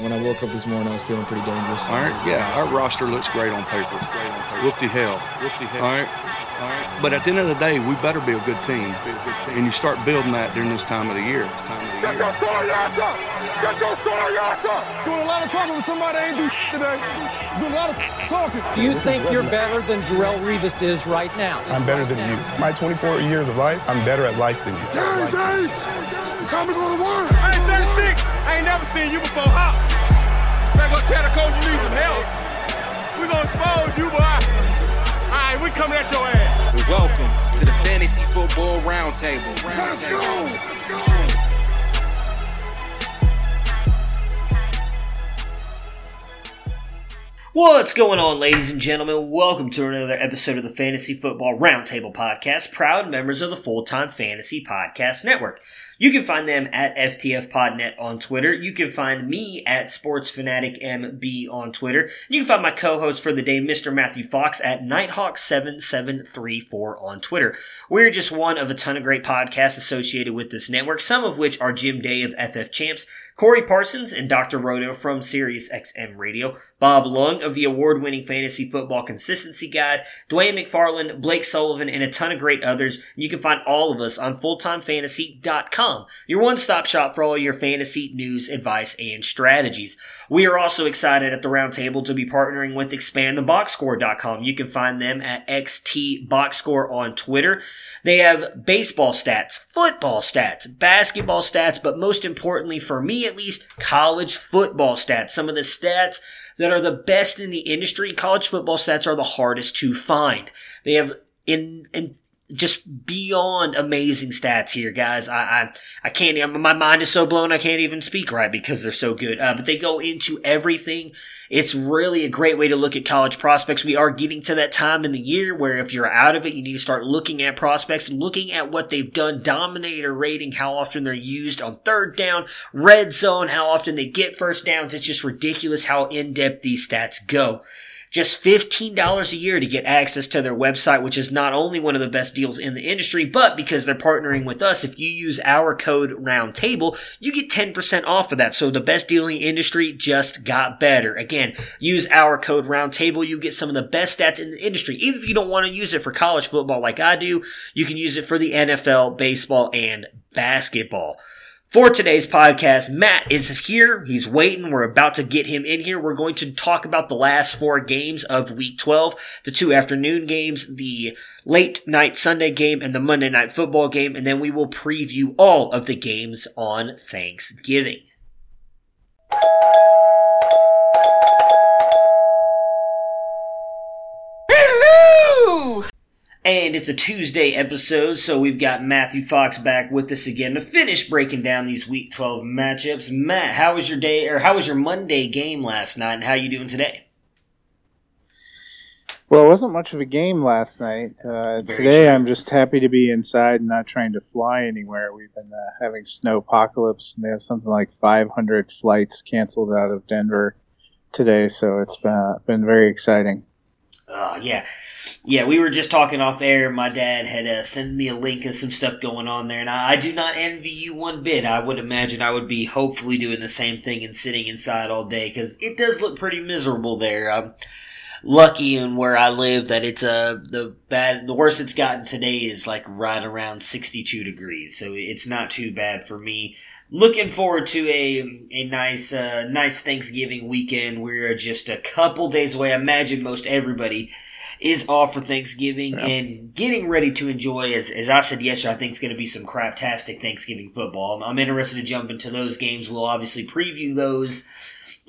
When I woke up this morning, I was feeling pretty dangerous. All right, yeah, our roster looks great on paper. Whoop the hell. Whoop the hell. All right. All right. But at the end of the day, we better be a good team. And you start building that during this time of the year. This time of Get your sorry ass up! Get your sorry ass up! Doing a lot of talking with somebody that ain't do shit today. Doing a lot of talking. Do you think you're better than Darrelle Revis is right now? I'm better than you. My 24 years of life, I'm better at life than you. Dave, Dave! Time to go to work! I ain't 36. I ain't never seen you before. Hop. Better go tell the coach you need some help. We gonna expose you, boy. All right, we coming at your ass. Welcome to the Fantasy Football Roundtable. Let's go! Let's go! What's going on, ladies and gentlemen? Welcome to another episode of the Fantasy Football Roundtable Podcast, proud members of the Full Time Fantasy Podcast Network. You can find them at FTFPodNet on Twitter. You can find me at SportsFanaticMB on Twitter. You can find my co-host for the day, Mr. Matthew Fox, at Nighthawk7734 on Twitter. We're just one of a ton of great podcasts associated with this network, some of which are Jim Day of FF Champs, Corey Parsons and Dr. Roto from Sirius XM Radio, Bob Lung of the award-winning Fantasy Football Consistency Guide, Dwayne McFarland, Blake Sullivan, and a ton of great others. You can find all of us on fulltimefantasy.com, your one-stop shop for all your fantasy news, advice, and strategies. We are also excited at the roundtable to be partnering with expandtheboxscore.com. You can find them at XTBoxscore on Twitter. They have baseball stats, football stats, basketball stats, but most importantly, for me at least, college football stats. Some of the stats that are the best in the industry. College football stats are the hardest to find. They have in, in just beyond amazing stats here, guys. I, I, I can't, my mind is so blown I can't even speak right because they're so good. Uh, but they go into everything. It's really a great way to look at college prospects. We are getting to that time in the year where if you're out of it, you need to start looking at prospects, looking at what they've done, dominator rating, how often they're used on third down, red zone, how often they get first downs. It's just ridiculous how in depth these stats go. Just $15 a year to get access to their website, which is not only one of the best deals in the industry, but because they're partnering with us, if you use our code roundtable, you get 10% off of that. So the best deal in the industry just got better. Again, use our code roundtable. You get some of the best stats in the industry. Even if you don't want to use it for college football like I do, you can use it for the NFL, baseball, and basketball. For today's podcast, Matt is here. He's waiting. We're about to get him in here. We're going to talk about the last four games of week 12, the two afternoon games, the late night Sunday game, and the Monday night football game, and then we will preview all of the games on Thanksgiving. And it's a Tuesday episode, so we've got Matthew Fox back with us again to finish breaking down these Week 12 matchups. Matt, how was your day, or how was your Monday game last night, and how are you doing today? Well, it wasn't much of a game last night. Uh, today, true. I'm just happy to be inside and not trying to fly anywhere. We've been uh, having snow apocalypse, and they have something like 500 flights canceled out of Denver today, so it's been, uh, been very exciting. Oh, yeah. Yeah, we were just talking off air. My dad had uh, sent me a link of some stuff going on there, and I, I do not envy you one bit. I would imagine I would be hopefully doing the same thing and sitting inside all day because it does look pretty miserable there. I'm lucky in where I live that it's uh, the bad. The worst it's gotten today is like right around 62 degrees, so it's not too bad for me. Looking forward to a a nice uh, nice Thanksgiving weekend. We're just a couple days away. I imagine most everybody is off for Thanksgiving Yeah. and getting ready to enjoy. As, as I said yesterday, I think it's going to be some craptastic Thanksgiving football. I'm, I'm interested to jump into those games. We'll obviously preview those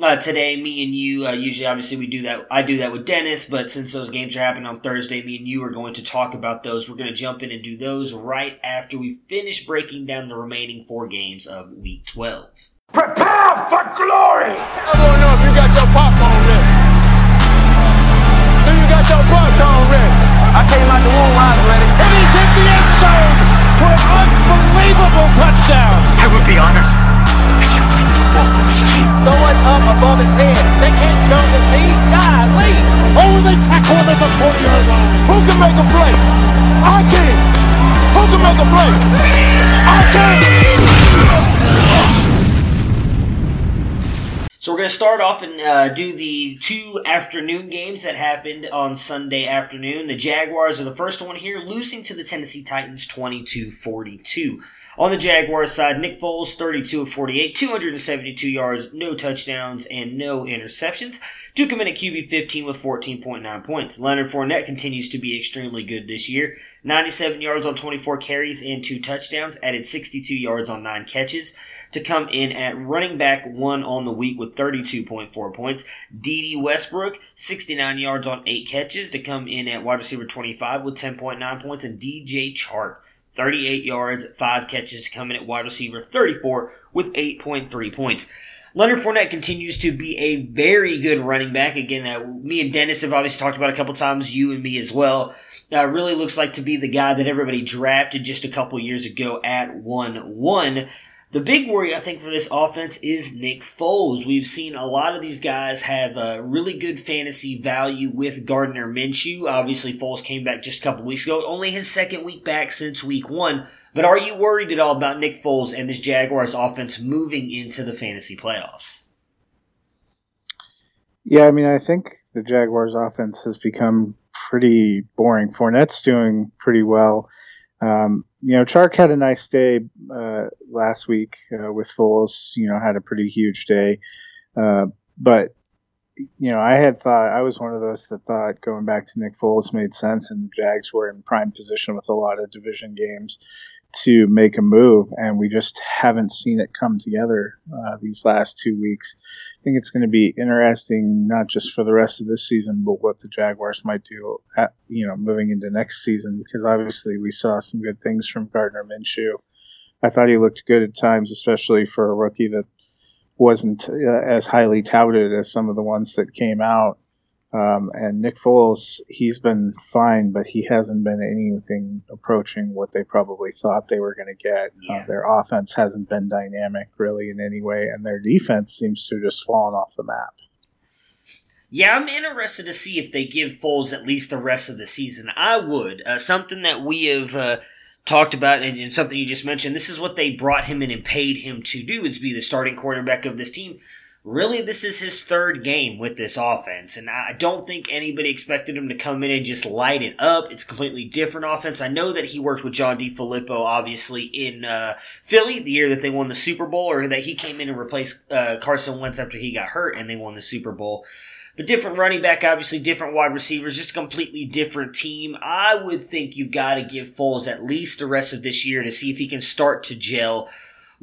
uh, today. Me and you, uh, usually, obviously, we do that. I do that with Dennis, but since those games are happening on Thursday, me and you are going to talk about those. We're going to jump in and do those right after we finish breaking down the remaining four games of Week 12. Prepare for glory! I don't know if you got your popcorn ready. Do you got your popcorn ready? I came out the womb, I was ready. And he's hit the end zone for an unbelievable touchdown. I would be honored if you played football team. Throw it up above his head. They can't jump with me. Golly. Oh, they tackle him at the 40 yard line. Who can make a play? I can. Who can make a play? I can. So we're going to start off and uh, do the two afternoon games that happened on Sunday afternoon. The Jaguars are the first one here, losing to the Tennessee Titans 22-42. On the Jaguars side, Nick Foles, 32 of 48, 272 yards, no touchdowns, and no interceptions. Duke him in at QB 15 with 14.9 points. Leonard Fournette continues to be extremely good this year. 97 yards on 24 carries and two touchdowns, added 62 yards on nine catches to come in at running back one on the week with 32.4 points. Dede Westbrook, 69 yards on eight catches to come in at wide receiver 25 with 10.9 points, and DJ Chark, 38 yards, five catches to come in at wide receiver 34 with 8.3 points. Leonard Fournette continues to be a very good running back. Again, uh, me and Dennis have obviously talked about a couple times, you and me as well. Uh, really looks like to be the guy that everybody drafted just a couple years ago at 1 1. The big worry, I think, for this offense is Nick Foles. We've seen a lot of these guys have a really good fantasy value with Gardner Minshew. Obviously, Foles came back just a couple weeks ago, only his second week back since week one. But are you worried at all about Nick Foles and this Jaguars offense moving into the fantasy playoffs? Yeah, I mean, I think the Jaguars offense has become pretty boring. Fournette's doing pretty well. Um, you know, Chark had a nice day uh, last week uh, with Foles. You know, had a pretty huge day, uh, but you know, I had thought I was one of those that thought going back to Nick Foles made sense, and the Jags were in prime position with a lot of division games to make a move, and we just haven't seen it come together uh, these last two weeks. I think it's going to be interesting, not just for the rest of this season, but what the Jaguars might do, at, you know, moving into next season, because obviously we saw some good things from Gardner Minshew. I thought he looked good at times, especially for a rookie that wasn't uh, as highly touted as some of the ones that came out. Um, and Nick Foles, he's been fine, but he hasn't been anything approaching what they probably thought they were going to get. Uh, yeah. Uh, their offense hasn't been dynamic really in any way, and their defense seems to have just fallen off the map. Yeah, I'm interested to see if they give Foles at least the rest of the season. I would. Uh, something that we have uh, talked about, and, and something you just mentioned, this is what they brought him in and paid him to do, is be the starting quarterback of this team really this is his third game with this offense and i don't think anybody expected him to come in and just light it up. It's completely different offense. I know that he worked with john DeFilippo obviously in uh, philly the year that they won the super bowl or that he came in and replaced uh, carson wentz after he got hurt and they won the super bowl. But different running back, obviously different wide receivers, just completely different team. I would think you've got to give Foles at least the rest of this year to see if he can start to gel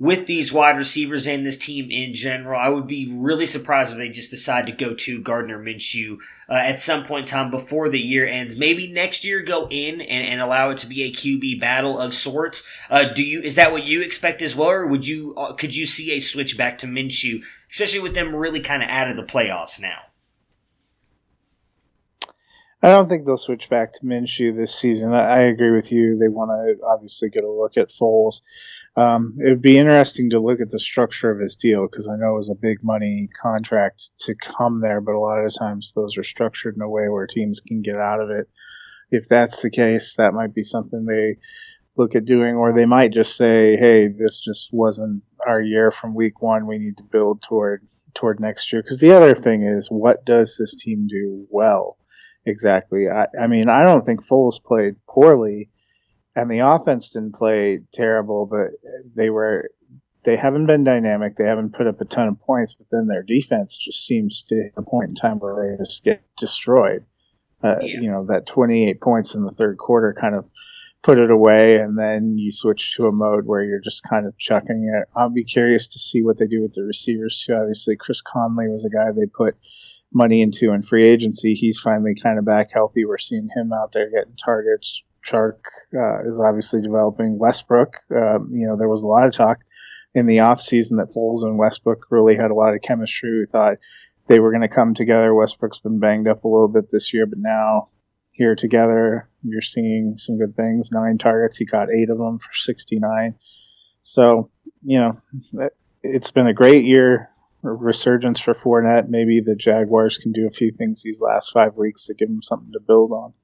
with these wide receivers and this team in general. I would be really surprised if they just decide to go to Gardner Minshew uh, at some point in time before the year ends. Maybe next year go in and, and allow it to be a QB battle of sorts. Uh, do you is that what you expect as well, or would you uh, could you see a switch back to Minshew, especially with them really kind of out of the playoffs now? I don't think they'll switch back to Minshew this season. I, I agree with you. They want to obviously get a look at Foles. Um, it would be interesting to look at the structure of his deal because I know it was a big money contract to come there, but a lot of times those are structured in a way where teams can get out of it. If that's the case, that might be something they look at doing, or they might just say, "Hey, this just wasn't our year from week one. We need to build toward toward next year." Because the other thing is, what does this team do well? Exactly. I, I mean, I don't think Foles played poorly and the offense didn't play terrible, but they were they haven't been dynamic. They haven't put up a ton of points, but then their defense just seems to hit a point in time where they just get destroyed. Uh, yeah. You know that 28 points in the third quarter kind of put it away, and then you switch to a mode where you're just kind of chucking it. I'll be curious to see what they do with the receivers too. Obviously, Chris Conley was a guy they put money into in free agency. He's finally kind of back healthy. We're seeing him out there getting targets. Chark uh, is obviously developing. Westbrook, um, you know, there was a lot of talk in the offseason that Foles and Westbrook really had a lot of chemistry. We thought they were going to come together. Westbrook's been banged up a little bit this year, but now here together, you're seeing some good things. Nine targets, he got eight of them for 69. So, you know, it's been a great year resurgence for Fournette. Maybe the Jaguars can do a few things these last five weeks to give them something to build on.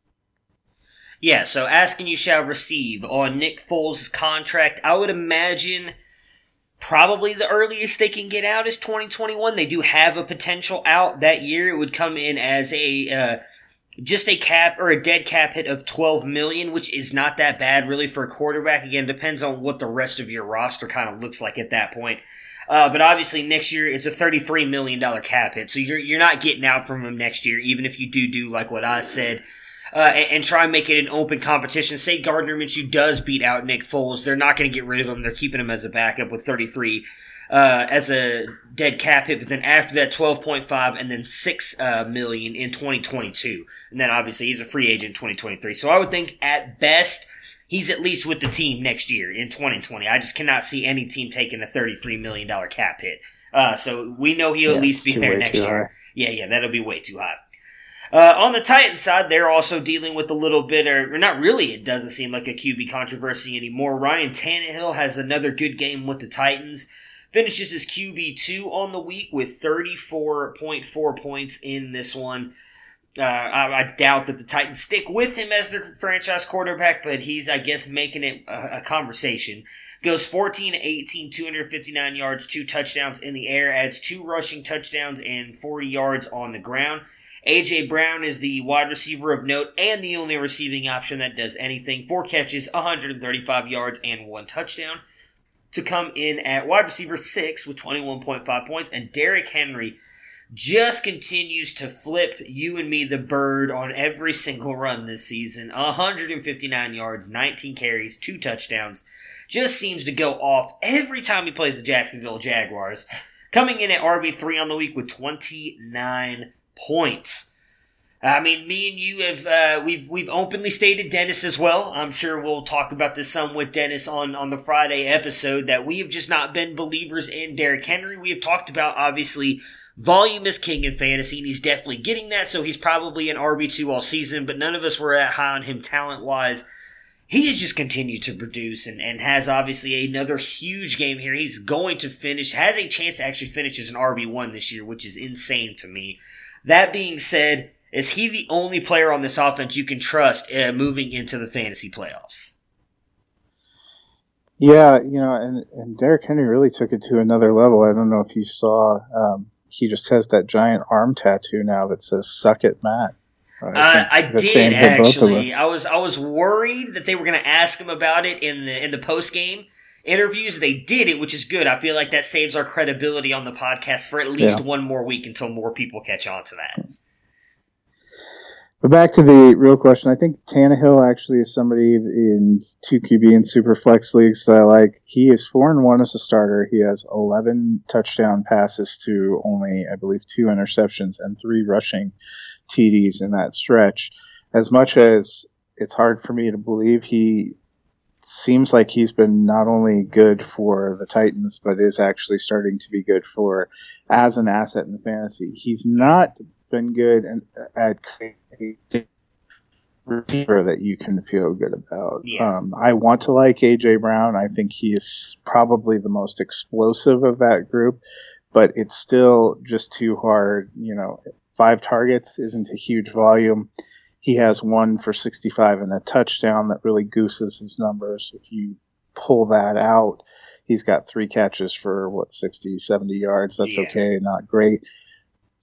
Yeah, so asking you shall receive on Nick Foles' contract. I would imagine probably the earliest they can get out is 2021. They do have a potential out that year. It would come in as a uh, just a cap or a dead cap hit of 12 million, which is not that bad really for a quarterback. Again, depends on what the rest of your roster kind of looks like at that point. Uh, but obviously next year it's a $33 million cap hit. So you're, you're not getting out from him next year, even if you do do like what I said. Uh, and, and, try and make it an open competition. Say Gardner Minshew does beat out Nick Foles, they're not going to get rid of him. They're keeping him as a backup with 33 uh, as a dead cap hit. But then after that, 12.5 and then six uh, million in 2022. And then obviously he's a free agent in 2023. So I would think at best he's at least with the team next year in 2020. I just cannot see any team taking a 33 million dollar cap hit. Uh, so we know he'll Yeah, at least be there next year. high. Yeah, yeah, that'll be way too high. Uh, on the Titans side, they're also dealing with a little bit, or, or not really, it doesn't seem like a QB controversy anymore. Ryan Tannehill has another good game with the Titans. Finishes his QB2 on the week with 34.4 points in this one. Uh, I, I doubt that the Titans stick with him as their franchise quarterback, but he's, I guess, making it a, a conversation. Goes 14 18, 259 yards, two touchdowns in the air, adds two rushing touchdowns and 40 yards on the ground. AJ Brown is the wide receiver of note and the only receiving option that does anything. Four catches, 135 yards, and one touchdown. To come in at wide receiver six with 21.5 points, and Derrick Henry just continues to flip you and me the bird on every single run this season. 159 yards, 19 carries, two touchdowns. Just seems to go off every time he plays the Jacksonville Jaguars. Coming in at RB3 on the week with 29 points. I mean, me and you have uh, we've we've openly stated Dennis as well. I'm sure we'll talk about this some with Dennis on on the Friday episode that we have just not been believers in Derrick Henry. We have talked about obviously volume is king in fantasy, and he's definitely getting that. So he's probably an RB two all season, but none of us were that high on him talent wise. He has just continued to produce and, and has obviously another huge game here. He's going to finish, has a chance to actually finish as an RB1 this year, which is insane to me. That being said, is he the only player on this offense you can trust uh, moving into the fantasy playoffs? Yeah, you know, and, and Derrick Henry really took it to another level. I don't know if you saw, um, he just has that giant arm tattoo now that says "Suck it, Matt." Uh, I did saying to both of actually. I was I was worried that they were going to ask him about it in the in the post game interviews. They did it, which is good. I feel like that saves our credibility on the podcast for at least Yeah. one more week until more people catch on to that. But back to the real question, I think Tannehill actually is somebody in two QB and super flex leagues that I like. He is four and one as a starter. He has eleven touchdown passes to only, I believe, two interceptions and three rushing TDs in that stretch. As much as it's hard for me to believe, he seems like he's been not only good for the Titans, but is actually starting to be good for as an asset in fantasy. He's not been good at creating receiver that you can feel good about. Yeah. Um, I want to like AJ Brown. I think he is probably the most explosive of that group, but it's still just too hard. You know, five targets isn't a huge volume. He has one for 65 and a touchdown that really gooses his numbers. If you pull that out, he's got three catches for what 60, 70 yards. That's Yeah. okay, not great.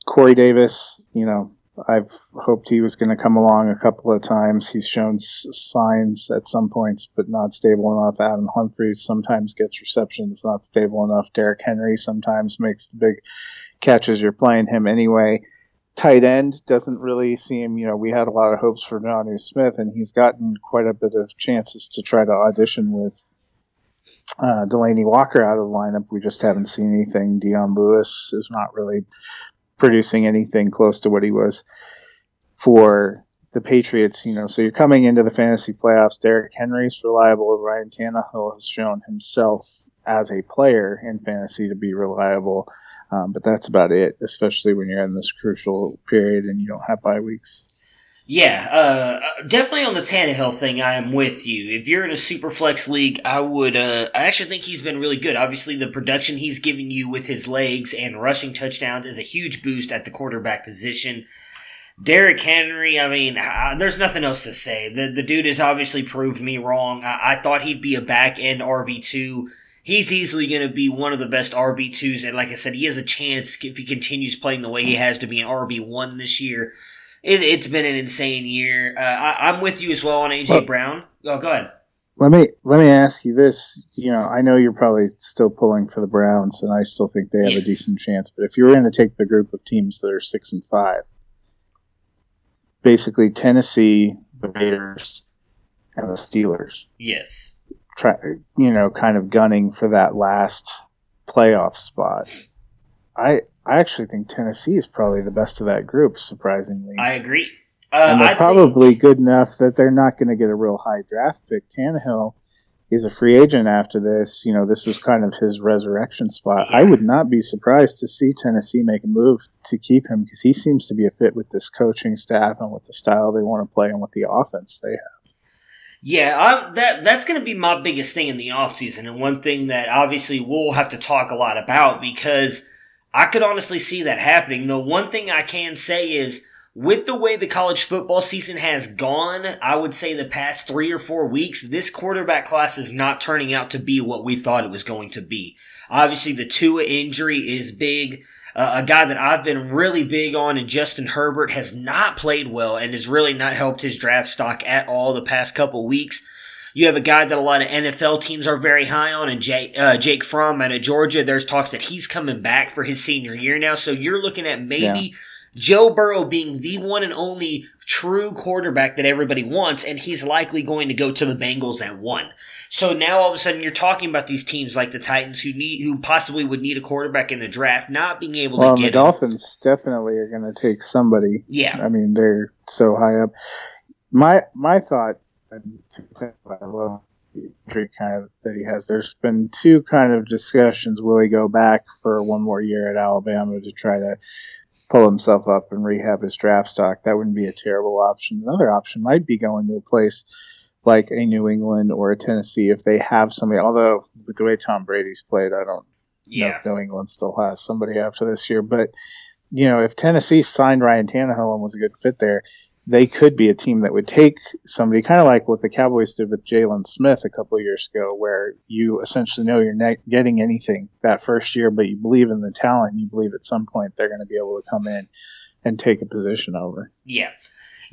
Corey Davis, you know, I've hoped he was going to come along a couple of times. He's shown s- signs at some points, but not stable enough. Adam Humphries sometimes gets receptions, not stable enough. Derrick Henry sometimes makes the big catches. You're playing him anyway. Tight end doesn't really seem, you know, we had a lot of hopes for Jonnu Smith, and he's gotten quite a bit of chances to try to audition with uh, Delanie Walker out of the lineup. We just haven't seen anything. Dion Lewis is not really producing anything close to what he was for the Patriots, you know, so you're coming into the fantasy playoffs. Derrick Henry's reliable. Ryan Tannehill has shown himself as a player in fantasy to be reliable. Um, but that's about it, especially when you're in this crucial period and you don't have bye weeks. Yeah, uh, definitely on the Tannehill thing, I am with you. If you're in a super flex league, I would. Uh, I actually think he's been really good. Obviously, the production he's giving you with his legs and rushing touchdowns is a huge boost at the quarterback position. Derrick Henry, I mean, uh, there's nothing else to say. The the dude has obviously proved me wrong. I, I thought he'd be a back end RB two he's easily going to be one of the best RB twos, and like I said, he has a chance if he continues playing the way he has to be an RB one this year. It, has been an insane year. Uh, I, am with you as well on AJ well, Brown. Oh, go ahead. Let me let me ask you this. You know, I know you're probably still pulling for the Browns, and I still think they have yes. a decent chance. But if you were going to take the group of teams that are six and five, basically Tennessee, the Raiders, and the Steelers. Yes. Try, you know, kind of gunning for that last playoff spot. I I actually think Tennessee is probably the best of that group, surprisingly. I agree. Uh, and they're I probably think... good enough that they're not going to get a real high draft pick. Tannehill is a free agent after this. You know, this was kind of his resurrection spot. Yeah. I would not be surprised to see Tennessee make a move to keep him because he seems to be a fit with this coaching staff and with the style they want to play and with the offense they have. Yeah, I'm, that that's going to be my biggest thing in the offseason and one thing that obviously we'll have to talk a lot about because I could honestly see that happening. The one thing I can say is with the way the college football season has gone, I would say the past three or four weeks, this quarterback class is not turning out to be what we thought it was going to be. Obviously, the Tua injury is big. Uh, a guy that I've been really big on, and Justin Herbert has not played well and has really not helped his draft stock at all the past couple weeks. You have a guy that a lot of NFL teams are very high on, and Jake, uh, Jake Fromm out of Georgia. There's talks that he's coming back for his senior year now. So you're looking at maybe yeah. Joe Burrow being the one and only true quarterback that everybody wants, and he's likely going to go to the Bengals at one. So now all of a sudden you're talking about these teams like the Titans who need who possibly would need a quarterback in the draft, not being able well, to get the Dolphins definitely are going to take somebody. Yeah, I mean they're so high up. My my thought injury kind of that he has. There's been two kind of discussions. Will he go back for one more year at Alabama to try to pull himself up and rehab his draft stock? That wouldn't be a terrible option. Another option might be going to a place like a New England or a Tennessee if they have somebody. Although with the way Tom Brady's played, I don't yeah. know if New England still has somebody after this year. But you know, if Tennessee signed Ryan Tannehill and was a good fit there, they could be a team that would take somebody kind of like what the Cowboys did with Jaylon Smith a couple of years ago, where you essentially know you're not getting anything that first year, but you believe in the talent. You believe at some point they're going to be able to come in and take a position over. Yeah.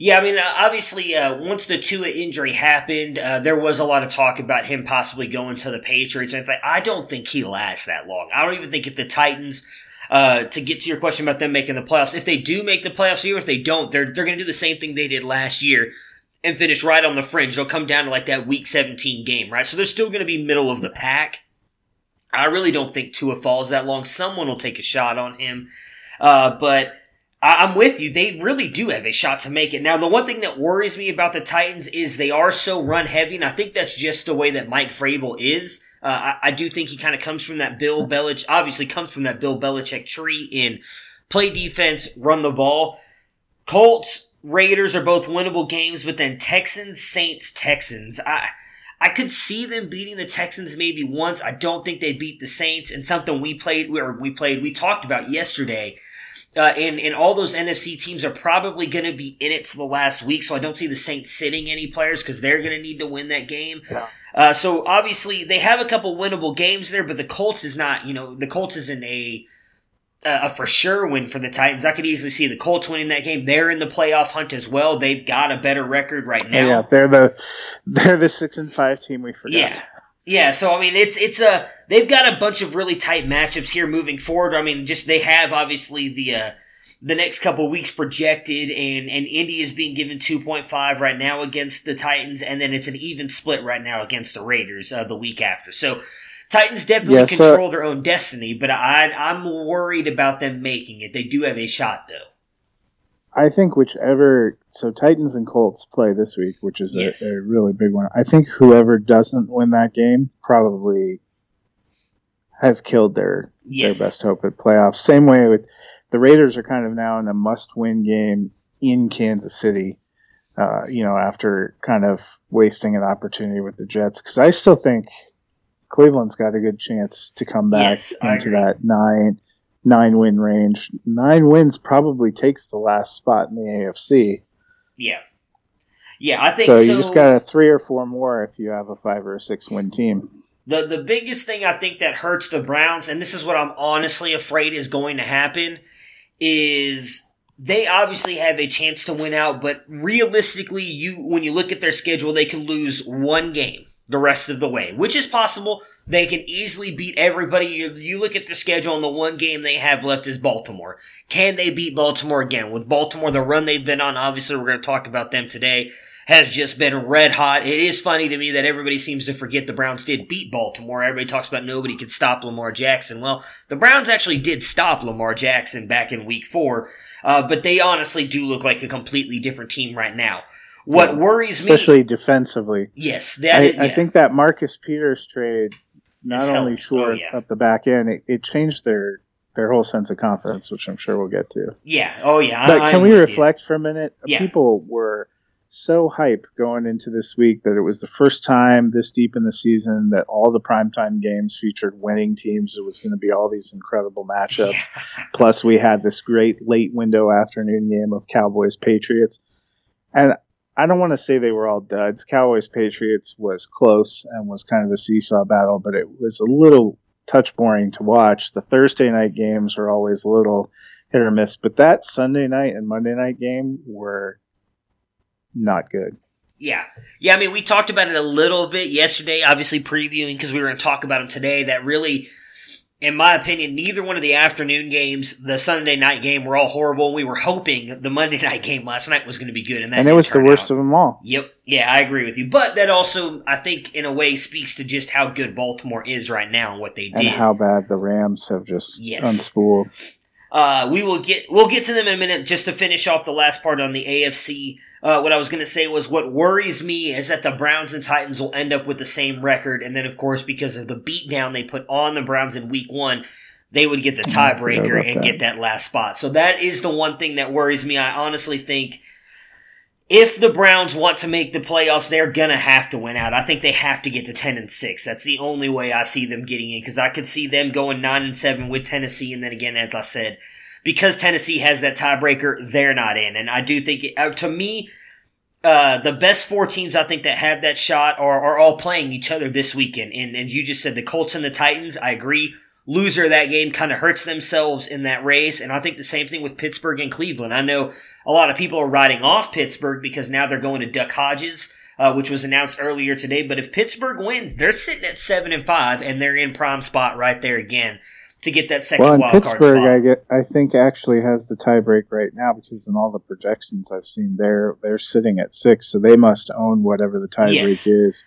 Yeah, I mean, uh, obviously, uh, once the Tua injury happened, uh, there was a lot of talk about him possibly going to the Patriots. And it's like, I don't think he lasts that long. I don't even think if the Titans, uh, to get to your question about them making the playoffs, if they do make the playoffs here, if they don't, they're, they're going to do the same thing they did last year and finish right on the fringe. They'll come down to like that week 17 game, right? So they're still going to be middle of the pack. I really don't think Tua falls that long. Someone will take a shot on him. Uh, but I'm with you. They really do have a shot to make it. Now, the one thing that worries me about the Titans is they are so run heavy, and I think that's just the way that Mike Vrabel is. Uh, I, I, do think he kind of comes from that Bill Belichick, obviously comes from that Bill Belichick tree in play defense, run the ball. Colts, Raiders are both winnable games, but then Texans, Saints, Texans. I I could see them beating the Texans maybe once. I don't think they beat the Saints, and something we played, or we played, we talked about yesterday uh, and, and all those NFC teams are probably going to be in it to the last week, so I don't see the Saints sitting any players because they're going to need to win that game. Yeah. Uh, so obviously they have a couple winnable games there, but the Colts is not, you know, the Colts isn't a a for sure win for the Titans. I could easily see the Colts winning that game. They're in the playoff hunt as well. They've got a better record right now. Yeah, they're the they're the six and five team we forgot. Yeah, yeah, so I mean, it's it's a they've got a bunch of really tight matchups here moving forward. I mean, just they have obviously the uh, the next couple weeks projected, and and Indy is being given two point five right now against the Titans, and then it's an even split right now against the Raiders uh, the week after. So Titans definitely control their own destiny, but I I'm worried about them making it. They do have a shot though. I think whichever so Titans and Colts play this week, which is yes. a, a, really big one. I think whoever doesn't win that game probably has killed their yes. their best hope at playoffs. Same way with the Raiders are kind of now in a must-win game in Kansas City. Uh, you know, after kind of wasting an opportunity with the Jets, because I still think Cleveland's got a good chance to come back yes, into that nine nine win range. Nine wins probably takes the last spot in the AFC. Yeah. Yeah, I think so. so you just got a three or four more if you have a five or a six win team. The the biggest thing I think that hurts the Browns, and this is what I'm honestly afraid is going to happen, is they obviously have a chance to win out, but realistically, you when you look at their schedule, they can lose one game the rest of the way, which is possible. They can easily beat everybody. You, you look at the schedule, and the one game they have left is Baltimore. Can they beat Baltimore again? With Baltimore, the run they've been on, obviously, we're going to talk about them today, has just been red hot. It is funny to me that everybody seems to forget the Browns did beat Baltimore. Everybody talks about nobody could stop Lamar Jackson. Well, the Browns actually did stop Lamar Jackson back in week four, uh, but they honestly do look like a completely different team right now. What worries me, especially defensively. yes, I, that I yeah. think that Marcus Peters trade not It's only helped. shored Oh, yeah. up the back end, it, it changed their their whole sense of confidence, which I'm sure we'll get to. yeah, oh yeah. But I, can I'm we with you. reflect for a minute? Yeah. People were so hyped going into this week that it was the first time this deep in the season that all the primetime games featured winning teams. It was going to be all these incredible matchups. Plus, we had this great late window afternoon game of Cowboys Patriots. And I don't want to say they were all duds. Cowboys Patriots was close and was kind of a seesaw battle, but it was a little touch boring to watch. The Thursday night games are always a little hit or miss, but that Sunday night and Monday night game were not good. Yeah. Yeah, I mean, we talked about it a little bit yesterday, obviously previewing because we were going to talk about them today. That really, in my opinion, neither one of the afternoon games, the Sunday night game, were all horrible. We were hoping the Monday night game last night was going to be good, and that and it was the worst out. of them all. Yep. Yeah, I agree with you. But that also, I think, in a way, speaks to just how good Baltimore is right now and what they And did. how bad the Rams have just Yes. unspooled. Uh, we will get we'll get to them in a minute. Just to finish off the last part on the AFC, uh, what I was going to say was what worries me is that the Browns and Titans will end up with the same record, and then of course because of the beatdown they put on the Browns in Week One, they would get the tiebreaker and that. get that last spot. So that is the one thing that worries me. I honestly think. If the Browns want to make the playoffs, they're gonna have to win out. I think they have to get to ten and six. That's the only way I see them getting in because I could see them going nine and seven with Tennessee, and then again, as I said, because Tennessee has that tiebreaker, they're not in. And I do think, uh, to me, uh, the best four teams I think that have that shot are, are all playing each other this weekend. And, and you just said the Colts and the Titans. I agree. Loser of that game kind of hurts themselves in that race. And I think the same thing with Pittsburgh and Cleveland. I know a lot of people are riding off Pittsburgh because now they're going to Duck Hodges. Uh, which was announced earlier today, but if Pittsburgh wins, they're sitting at seven and five, and they're in prime spot right there again to get that second Well, and wild card Pittsburgh, spot. I get, I think actually has the tiebreak right now because in all the projections I've seen, they're they're sitting at six, so they must own whatever the tiebreak Yes. is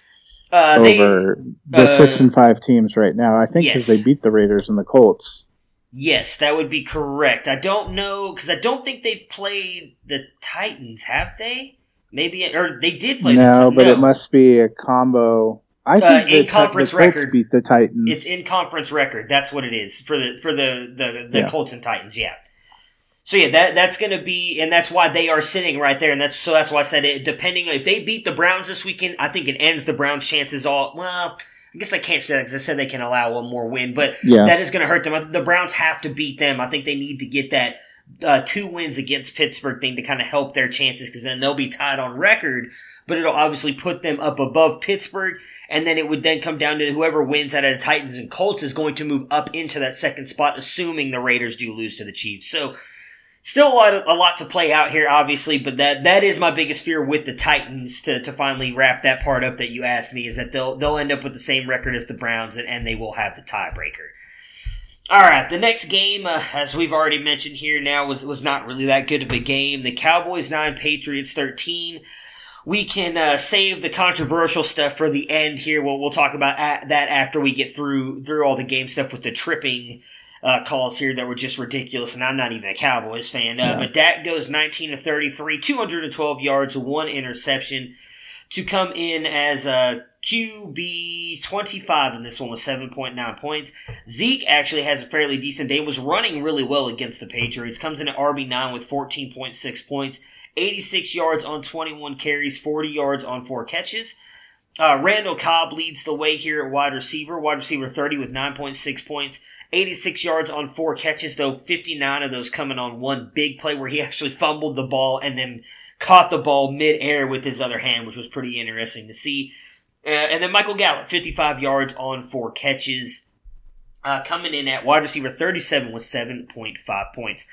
Uh, they- over the uh, six and five teams right now. I think because yes. they beat the Raiders and the Colts. Yes, that would be correct. I don't know because I don't think they've played the Titans, have they? Maybe or they did play. no, but it must be a combo. I Uh, think the, in conference Colts record, beat the Titans. It's in conference record. That's what it is for the for the the, the Yeah. Colts and Titans. Yeah. So yeah, that that's going to be, and that's why they are sitting right there, and that's so that's why I said it. Depending if they beat the Browns this weekend, I think it ends the Browns' chances all. Well, I guess I can't say that because I said they can allow one more win, but Yeah. that is going to hurt them. The Browns have to beat them. I think they need to get that uh, two wins against Pittsburgh thing to kind of help their chances because then they'll be tied on record, but it'll obviously put them up above Pittsburgh, and then it would then come down to whoever wins out of the Titans and Colts is going to move up into that second spot, assuming the Raiders do lose to the Chiefs. So. Still a lot, a lot to play out here, obviously, but that that is my biggest fear with the Titans to, to finally wrap that part up that you asked me is that they'll they'll end up with the same record as the Browns and, and they will have the tiebreaker. All right, the next game, uh, as we've already mentioned here now, was was not really that good of a game. The Cowboys nine, Patriots thirteen. We can uh, save the controversial stuff for the end here. We'll we'll talk about a that after we get through through all the game stuff with the tripping uh, calls here that were just ridiculous. And I'm not even a Cowboys fan, uh, Yeah. but Dak goes 19 to 33, 212 yards, one interception to come in as a QB 25 in this one with 7.9 points. Zeke actually has a fairly decent day, was running really well against the Patriots, comes in at RB9 with 14.6 points, 86 yards on 21 carries, 40 yards on 4 catches. Uh, Randall Cobb leads the way here at wide receiver, wide receiver 30 with 9.6 points, 86 yards on 4 catches, though 59 of those coming on one big play where he actually fumbled the ball and then caught the ball midair with his other hand, which was pretty interesting to see. Uh, and then Michael Gallup, 55 yards on four catches, uh, coming in at wide receiver 37 with 7.5 points.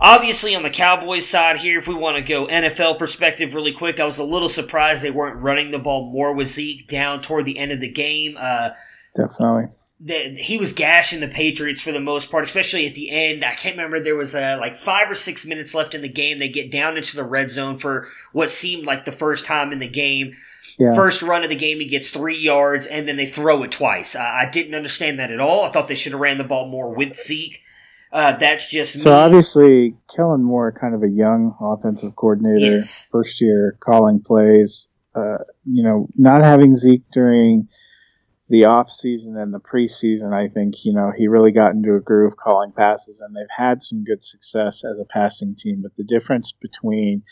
Obviously, on the Cowboys side here, if we want to go NFL perspective really quick, I was a little surprised they weren't running the ball more with Zeke down toward the end of the game. Uh, Definitely. the, he was gashing the Patriots for the most part, especially at the end. I can't remember there was uh, like five or six minutes left in the game. They get down into the red zone for what seemed like the first time in the game. Yeah. First run of the game, he gets three yards, and then they throw it twice. I didn't understand that at all. I thought they should have ran the ball more with Zeke. Uh, that's just So me. obviously, Kellen Moore, kind of a young offensive coordinator, Yes. first year calling plays. Uh, you know, not having Zeke during the off season and the preseason, I think you know he really got into a groove calling passes, and they've had some good success as a passing team. But the difference between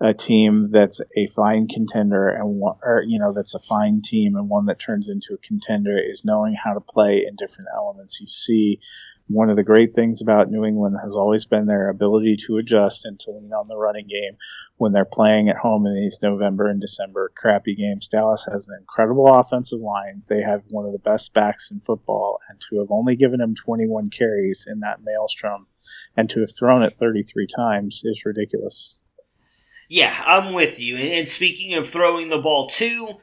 a team that's a fine contender and one, or you know that's a fine team and one that turns into a contender is knowing how to play in different elements. You see one of the great things about New England has always been their ability to adjust and to lean on the running game when they're playing at home in these November and December crappy games. Dallas has an incredible offensive line. They have one of the best backs in football, and to have only given him 21 carries in that maelstrom and to have thrown it 33 times is ridiculous. Yeah, I'm with you. And, speaking of throwing the ball too,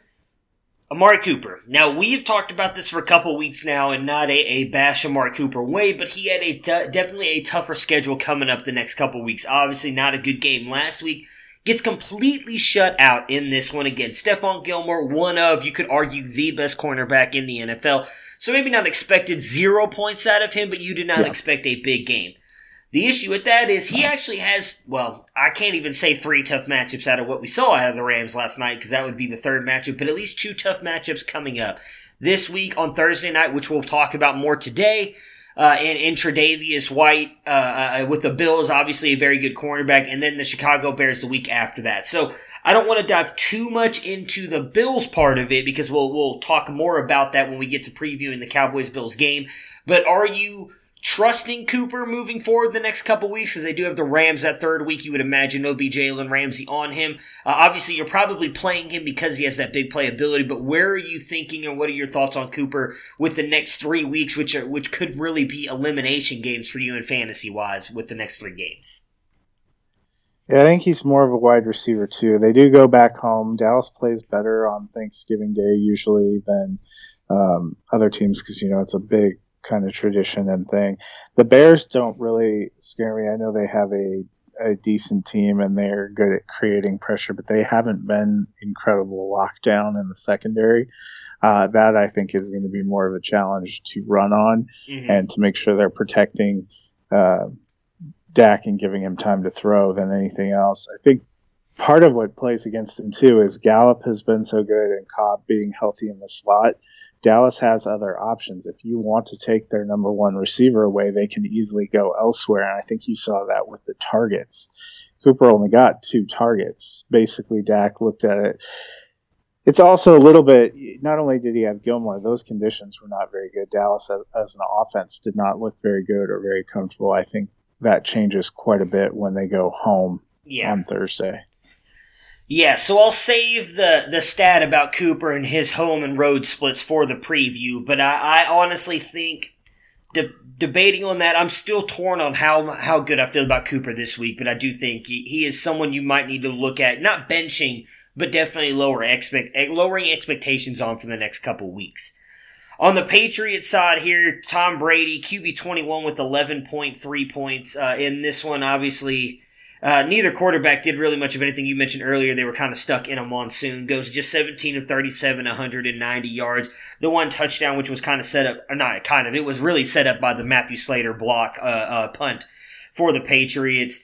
Amari Cooper. Now we've talked about this for a couple weeks now, and not a, a bash Amari Cooper way, but he had a t- definitely a tougher schedule coming up the next couple weeks. Obviously, not a good game last week. Gets completely shut out in this one again. Stephon Gilmore, one of you could argue the best cornerback in the NFL. So maybe not expected zero points out of him, but you did not Yeah. expect a big game. The issue with that is he actually has, well, I can't even say three tough matchups out of what we saw out of the Rams last night because that would be the third matchup, but at least two tough matchups coming up. This week on Thursday night, which we'll talk about more today, uh, and, and Tre'Davious White uh, uh, with the Bills, obviously a very good cornerback, and then the Chicago Bears the week after that. So I don't want to dive too much into the Bills part of it because we'll we'll talk more about that when we get to previewing the Cowboys Bills game. But are you trusting Cooper moving forward the next couple weeks because they do have the Rams that third week. You would imagine be Jalen Ramsey on him. Uh, obviously, you're probably playing him because he has that big playability. But where are you thinking, and what are your thoughts on Cooper with the next three weeks, which are which could really be elimination games for you in fantasy wise with the next three games? Yeah, I think he's more of a wide receiver too. They do go back home. Dallas plays better on Thanksgiving Day usually than um, other teams because you know it's a big kind of tradition and thing. The Bears don't really scare me. I know they have a a decent team and they're good at creating pressure, but they haven't been incredible lockdown in the secondary. Uh, that I think is going to be more of a challenge to run on Mhm. and to make sure they're protecting uh, Dak and giving him time to throw than anything else. I think part of what plays against him too is Gallup has been so good and Cobb being healthy in the slot. Dallas has other options. If you want to take their number one receiver away, they can easily go elsewhere. And I think you saw that with the targets. Cooper only got two targets. Basically, Dak looked at it. It's also a little bit, not only did he have Gilmore, those conditions were not very good. Dallas as, as an offense did not look very good or very comfortable. I think that changes quite a bit when they go home Yeah. on Thursday. Yeah, so I'll save the, the stat about Cooper and his home and road splits for the preview, but I, I honestly think de- debating on that, I'm still torn on how how good I feel about Cooper this week, but I do think he, he is someone you might need to look at, not benching, but definitely lower expect lowering expectations on for the next couple weeks. On the Patriots side here, Tom Brady, QB 21 with 11.3 points. Uh, in this one, obviously, uh, neither quarterback did really much of anything. You mentioned earlier they were kind of stuck in a monsoon. Goes just 17 of 37, 190 yards. The one touchdown, which was kind of set up, not kind of, it was really set up by the Matthew Slater block uh, uh, punt for the Patriots.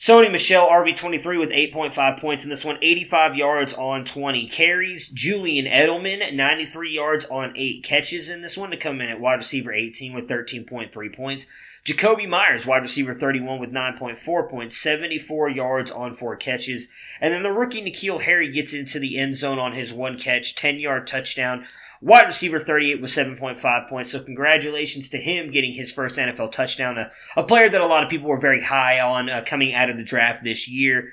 Sony Michel, RB23 with 8.5 points in this one, 85 yards on 20 carries. Julian Edelman, 93 yards on 8 catches in this one to come in at wide receiver 18 with 13.3 points. Jakobi Meyers, wide receiver 31 with 9.4 points, 74 yards on 4 catches. And then the rookie N'Keal Harry gets into the end zone on his one catch, 10 yard touchdown. Wide receiver 38 with 7.5 points. So congratulations to him getting his first NFL touchdown. A, a player that a lot of people were very high on uh, coming out of the draft this year.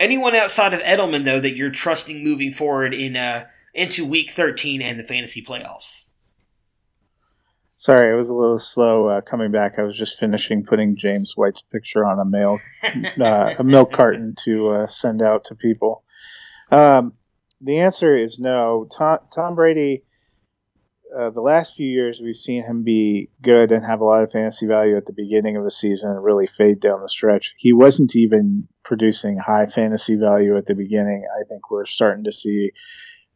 Anyone outside of Edelman, though, that you're trusting moving forward in uh, into week 13 and the fantasy playoffs. Sorry, I was a little slow uh, coming back. I was just finishing putting James White's picture on a mail, uh, a milk carton to uh, send out to people. Um, the answer is no. Tom, Tom Brady, uh, the last few years, we've seen him be good and have a lot of fantasy value at the beginning of a season and really fade down the stretch. He wasn't even producing high fantasy value at the beginning. I think we're starting to see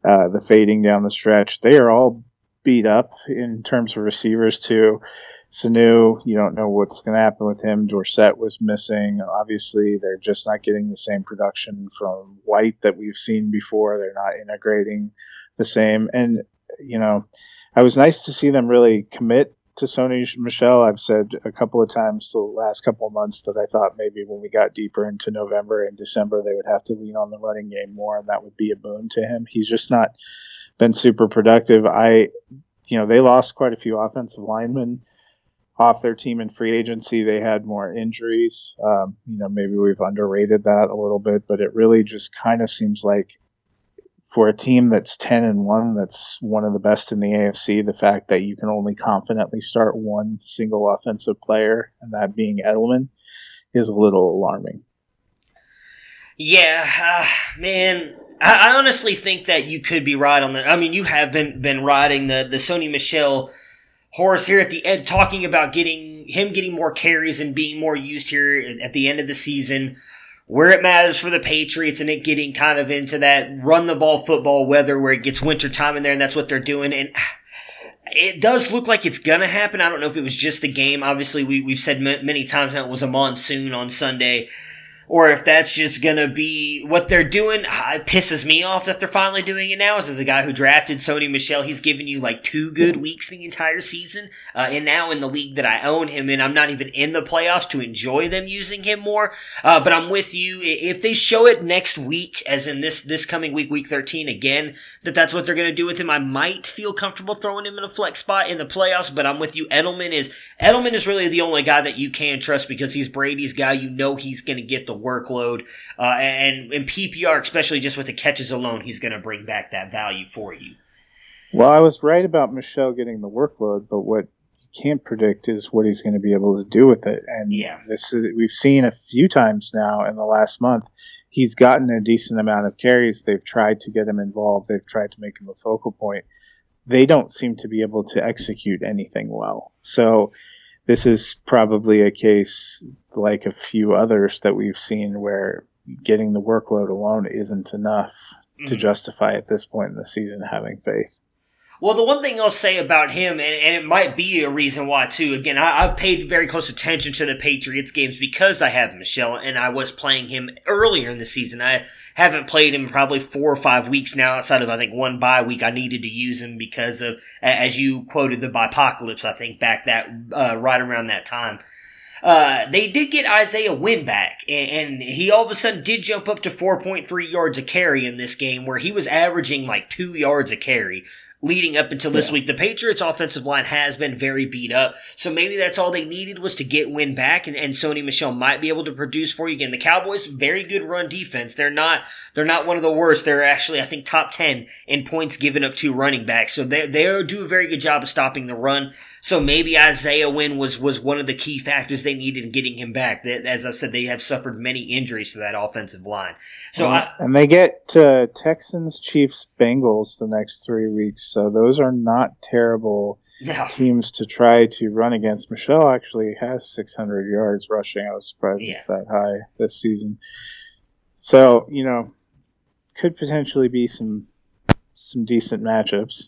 uh, the fading down the stretch. They are all beat up in terms of receivers too. Sanu, you don't know what's going to happen with him. Dorsett was missing. Obviously, they're just not getting the same production from White that we've seen before. They're not integrating the same. And, you know, I was nice to see them really commit to Sony Michel. I've said a couple of times the last couple of months that I thought maybe when we got deeper into November and December, they would have to lean on the running game more, and that would be a boon to him. He's just not been super productive. I, you know, they lost quite a few offensive linemen off their team in free agency. They had more injuries. Um, you know, maybe we've underrated that a little bit, but it really just kind of seems like for a team that's 10 and 1, that's one of the best in the AFC, the fact that you can only confidently start one single offensive player, and that being Edelman, is a little alarming. Yeah, uh, man, I, I honestly think that you could be right on the. I mean, you have been been riding the the Sony Michel horse here at the end, talking about getting him getting more carries and being more used here at the end of the season, where it matters for the Patriots, and it getting kind of into that run the ball football weather where it gets winter time in there, and that's what they're doing. And it does look like it's gonna happen. I don't know if it was just the game. Obviously, we we've said many times that it was a monsoon on Sunday or if that's just gonna be what they're doing. It pisses me off that they're finally doing it now. As a guy who drafted Sony Michel, he's given you like two good weeks the entire season, uh, and now in the league that I own him in, I'm not even in the playoffs to enjoy them using him more. Uh, but I'm with you. If they show it next week, as in this this coming week, week 13 again, that that's what they're gonna do with him, I might feel comfortable throwing him in a flex spot in the playoffs. But I'm with you. Edelman is Edelman is really the only guy that you can trust because he's Brady's guy. You know he's gonna get the workload. Uh, and in PPR, especially just with the catches alone, he's going to bring back that value for you. Well, I was right about Michel getting the workload, but what you can't predict is what he's going to be able to do with it. And yeah. this is, we've seen a few times now in the last month. He's gotten a decent amount of carries. They've tried to get him involved. They've tried to make him a focal point. They don't seem to be able to execute anything well. So this is probably a case like a few others that we've seen where getting the workload alone isn't enough mm-hmm. to justify at this point in the season having faith. Well, the one thing I'll say about him, and, and it might be a reason why too. Again, I, have paid very close attention to the Patriots games because I have Michel, and I was playing him earlier in the season. I haven't played him probably four or five weeks now, outside of I think one bye week. I needed to use him because of, as you quoted, the apocalypse. I think back that uh, right around that time. Uh, they did get Isaiah Wynn back, and, and, he all of a sudden did jump up to 4.3 yards a carry in this game, where he was averaging like two yards a carry leading up until this yeah. week. The Patriots offensive line has been very beat up. So maybe that's all they needed was to get Wynn back and, and Sony Michel might be able to produce for you again. The Cowboys, very good run defense. They're not they're not one of the worst. They're actually, I think, top ten in points given up to running backs. So they they do a very good job of stopping the run. So maybe Isaiah Wynn was was one of the key factors they needed in getting him back. That, as I've said, they have suffered many injuries to that offensive line. So and, I, and they get to Texans, Chiefs, Bengals the next three weeks. So those are not terrible no. teams to try to run against. Michel actually has 600 yards rushing. I was surprised yeah. it's that high this season. So you know, could potentially be some some decent matchups.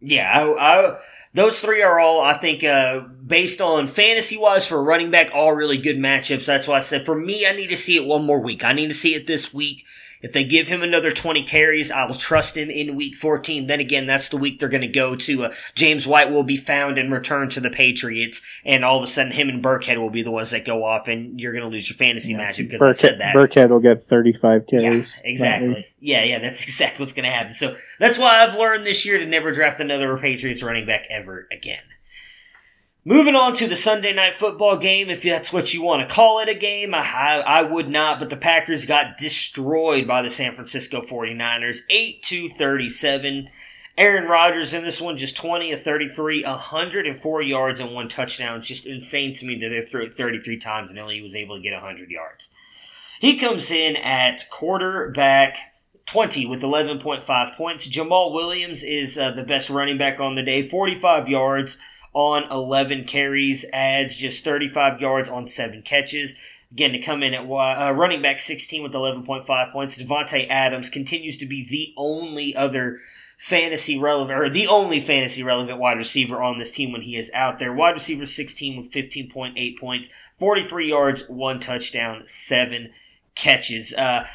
Yeah, I, I those three are all, I think, uh, based on fantasy wise for running back, all really good matchups. That's why I said for me, I need to see it one more week. I need to see it this week. If they give him another 20 carries, I will trust him in week 14. Then again, that's the week they're going to go to. Uh, James White will be found and returned to the Patriots, and all of a sudden, him and Burkhead will be the ones that go off, and you're going to lose your fantasy yeah. matchup because Burkhead, I said that. Burkhead will get 35 carries. Yeah, exactly. Yeah, yeah, that's exactly what's going to happen. So that's why I've learned this year to never draft another Patriots running back ever again. Moving on to the Sunday night football game, if that's what you want to call it a game, I, I, would not, but the Packers got destroyed by the San Francisco 49ers, 8 to 37. Aaron Rodgers in this one, just 20 of 33, 104 yards and one touchdown. It's just insane to me that they threw it 33 times and only was able to get 100 yards. He comes in at quarterback 20 with 11.5 points. Jamaal Williams is uh, the best running back on the day, 45 yards on 11 carries, adds just 35 yards on 7 catches. Again, to come in at uh, running back 16 with 11.5 points. Davante Adams continues to be the only other fantasy relevant or the only fantasy relevant wide receiver on this team when he is out there. Wide receiver 16 with 15.8 points, 43 yards, one touchdown, seven catches. Uh,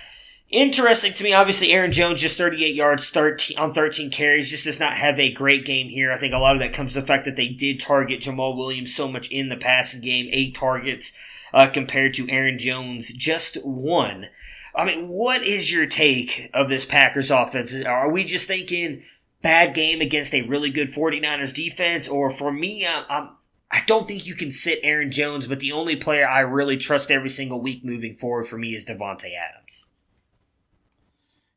interesting to me, obviously, Aaron Jones just 38 yards 13, on 13 carries, just does not have a great game here. I think a lot of that comes to the fact that they did target Jamaal Williams so much in the passing game, eight targets uh, compared to Aaron Jones, just one. I mean, what is your take of this Packers offense? Are we just thinking bad game against a really good 49ers defense? Or for me, I'm, I don't think you can sit Aaron Jones, but the only player I really trust every single week moving forward for me is Davante Adams.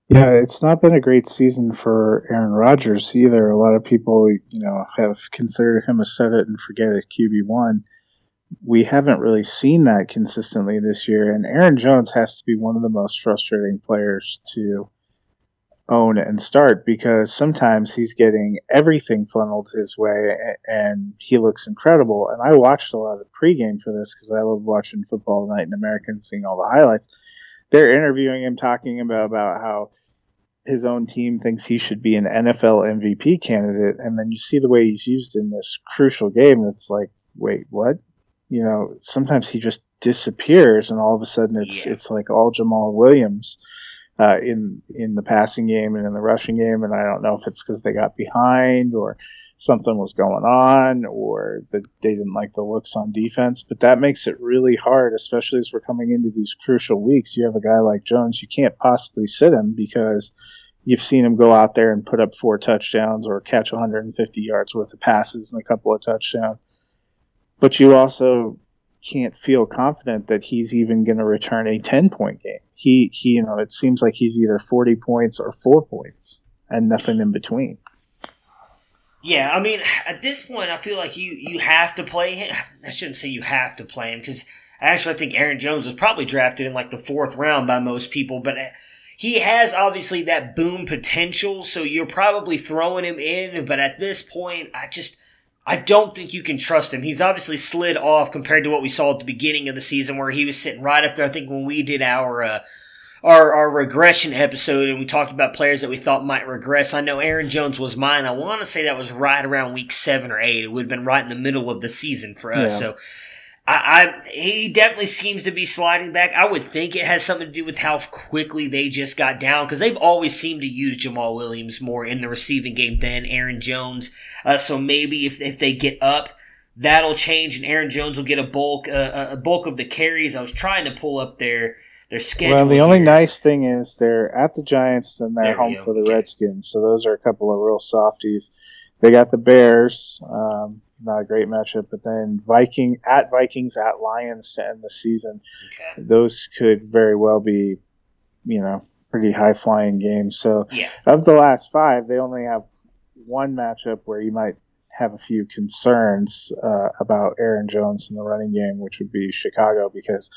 Yeah, it's not been a great season for Aaron Rodgers either. A lot of people, you know, have considered him a set it and forget it QB one we haven't really seen that consistently this year. And Aaron Jones has to be one of the most frustrating players to own and start because sometimes he's getting everything funneled his way and he looks incredible. And I watched a lot of the pregame for this because I love watching football night in America and seeing all the highlights. They're interviewing him, talking about, about how his own team thinks he should be an NFL MVP candidate. And then you see the way he's used in this crucial game. It's like, wait, what? you know, sometimes he just disappears, and all of a sudden it's yeah. it's like all Jamaal Williams uh, in in the passing game and in the rushing game, and I don't know if it's because they got behind or something was going on or that they didn't like the looks on defense. But that makes it really hard, especially as we're coming into these crucial weeks. You have a guy like Jones, you can't possibly sit him because you've seen him go out there and put up four touchdowns or catch 150 yards worth of passes and a couple of touchdowns but you also can't feel confident that he's even going to return a 10 point game. He, he, you know, it seems like he's either 40 points or four points and nothing in between. Yeah, I mean, at this point, I feel like you, you have to play him. I shouldn't say you have to play him because actually, I think Aaron Jones was probably drafted in like the fourth round by most people, but uh, he has obviously that boom potential, so you're probably throwing him in. But at this point, I just I don't think you can trust him. He's obviously slid off compared to what we saw at the beginning of the season, where he was sitting right up there. I think when we did our uh, our, our regression episode and we talked about players that we thought might regress. I know Aaron Jones was mine. I want to say that was right around week seven or eight. It would have been right in the middle of the season for us. Yeah. So I, I, he definitely seems to be sliding back. I would think it has something to do with how quickly they just got down because they've always seemed to use Jamaal Williams more in the receiving game than Aaron Jones. Uh, so maybe if if they get up, that'll change, and Aaron Jones will get a bulk uh, a bulk of the carries. I was trying to pull up their their schedule. Well, the only nice thing is they're at the Giants and they're home for the okay. Redskins, so those are a couple of real softies. They got the Bears. Um, not a great matchup. But then Viking at Vikings at Lions to end the season. Okay. Those could very well be, you know, pretty high flying games. So yeah. of the last five, they only have one matchup where you might have a few concerns uh, about Aaron Jones in the running game, which would be Chicago, because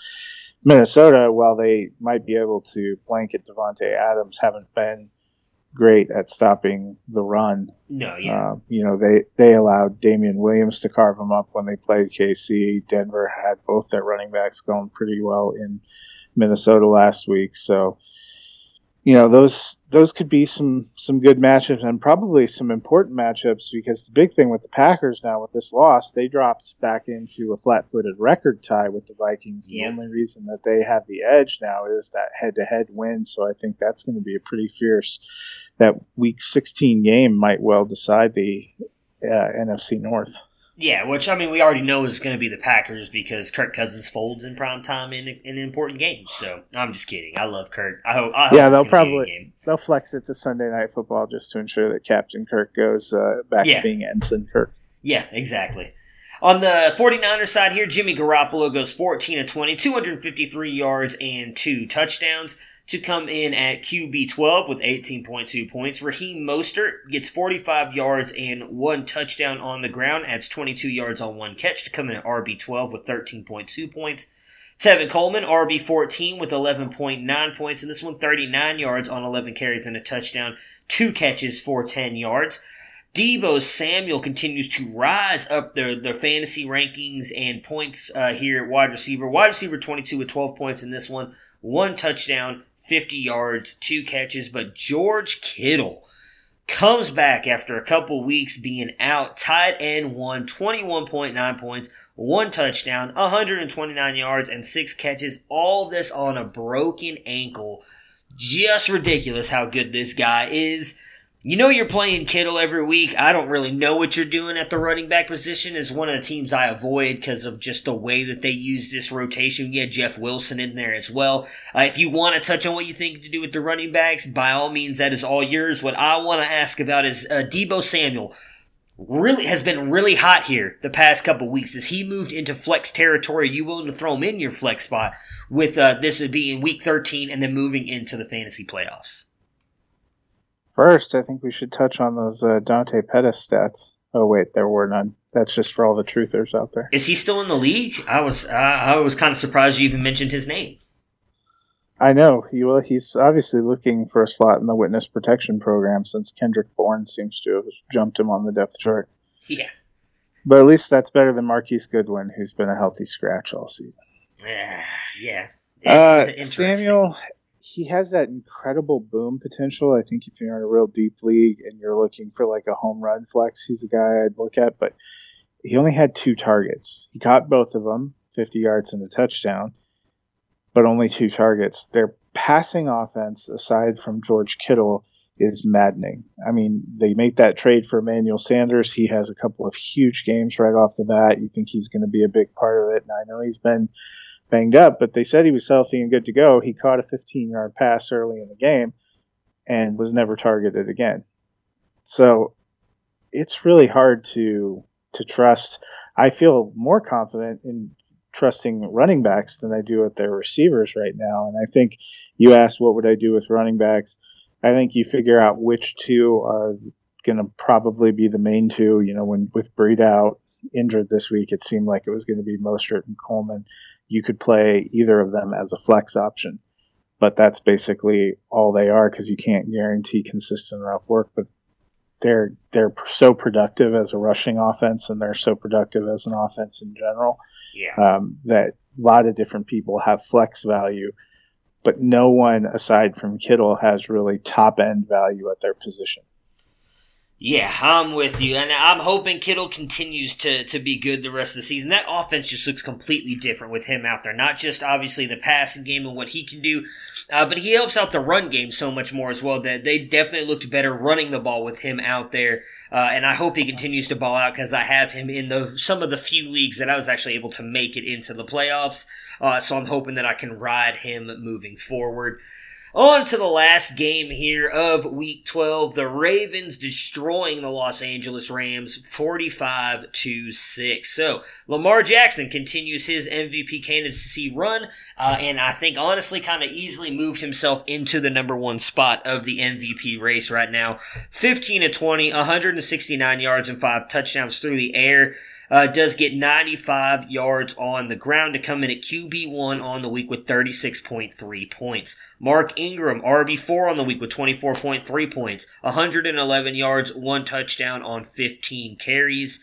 Minnesota, while they might be able to blanket Davante Adams, haven't been great at stopping the run. No, yeah. Uh, you know, they, they allowed Damien Williams to carve them up when they played KC. Denver had both their running backs going pretty well in Minnesota last week. So, you know, those those could be some some good matchups and probably some important matchups because the big thing with the Packers now with this loss, they dropped back into a flat-footed record tie with the Vikings. Yeah. The only reason that they have the edge now is that head-to-head win. So I think that's going to be a pretty fierce that week 16 game might well decide the uh, NFC North. Yeah, which I mean, we already know is going to be the Packers because Kirk Cousins folds in prime time in, in important game. So I'm just kidding. I love Kirk. I hope. I hope yeah, they'll probably they'll flex it to Sunday Night Football just to ensure that Captain Kirk goes uh, back yeah. to being Ensign Kirk. Yeah, exactly. On the 49ers side here, Jimmy Garoppolo goes 14 of 20, 253 yards and two touchdowns to come in at QB 12 with 18.2 points. Raheem Mostert gets 45 yards and one touchdown on the ground, adds 22 yards on one catch to come in at RB 12 with 13.2 points. Tevin Coleman, RB 14 with 11.9 points, and this one 39 yards on 11 carries and a touchdown, two catches for 10 yards. Deebo Samuel continues to rise up their, their fantasy rankings and points uh, here at wide receiver. Wide receiver 22 with 12 points in this one, one touchdown, 50 yards, two catches. But George Kittle comes back after a couple weeks being out, tight end one, 21.9 points, one touchdown, 129 yards, and six catches. All this on a broken ankle. Just ridiculous how good this guy is. You know you're playing Kittle every week. I don't really know what you're doing at the running back position. Is one of the teams I avoid because of just the way that they use this rotation. You had Jeff Wilson in there as well. Uh, if you want to touch on what you think to do with the running backs, by all means, that is all yours. What I want to ask about is uh, Deebo Samuel really has been really hot here the past couple weeks. As he moved into flex territory, you willing to throw him in your flex spot with uh, this would be in week 13 and then moving into the fantasy playoffs. First, I think we should touch on those uh, Dante Pettis stats. Oh wait, there were none. That's just for all the truthers out there. Is he still in the league? I was uh, I was kind of surprised you even mentioned his name. I know he well, he's obviously looking for a slot in the witness protection program since Kendrick Bourne seems to have jumped him on the depth chart. Yeah, but at least that's better than Marquise Goodwin, who's been a healthy scratch all season. Yeah, yeah. Uh, Samuel, he has that incredible boom potential. I think if you're in a real deep league and you're looking for like a home run flex, he's a guy I'd look at. But he only had two targets. He caught both of them, 50 yards and a touchdown, but only two targets. Their passing offense, aside from George Kittle, is maddening. I mean, they make that trade for Emmanuel Sanders. He has a couple of huge games right off the bat. You think he's going to be a big part of it. And I know he's been banged up, but they said he was healthy and good to go. He caught a 15 yard pass early in the game and was never targeted again. So it's really hard to to trust. I feel more confident in trusting running backs than I do with their receivers right now. And I think you asked what would I do with running backs. I think you figure out which two are going to probably be the main two. You know, when with Breida out injured this week, it seemed like it was going to be Mostert and Coleman you could play either of them as a flex option. But that's basically all they are because you can't guarantee consistent enough work. But they're they're so productive as a rushing offense, and they're so productive as an offense in general. Yeah. Um, that a lot of different people have flex value, but no one aside from Kittle has really top end value at their position. Yeah, I'm with you, and I'm hoping Kittle continues to to be good the rest of the season. That offense just looks completely different with him out there. Not just obviously the passing game and what he can do, uh, but he helps out the run game so much more as well. That they definitely looked better running the ball with him out there. Uh, and I hope he continues to ball out because I have him in the some of the few leagues that I was actually able to make it into the playoffs. Uh, so I'm hoping that I can ride him moving forward. On to the last game here of week 12. The Ravens destroying the Los Angeles Rams 45 to 6. So, Lamar Jackson continues his MVP candidacy run, uh, and I think honestly kind of easily moved himself into the number one spot of the MVP race right now. 15 to 20, 169 yards and five touchdowns through the air. Uh, does get 95 yards on the ground to come in at QB1 on the week with 36.3 points. Mark Ingram, RB4 on the week with 24.3 points, 111 yards, one touchdown on 15 carries.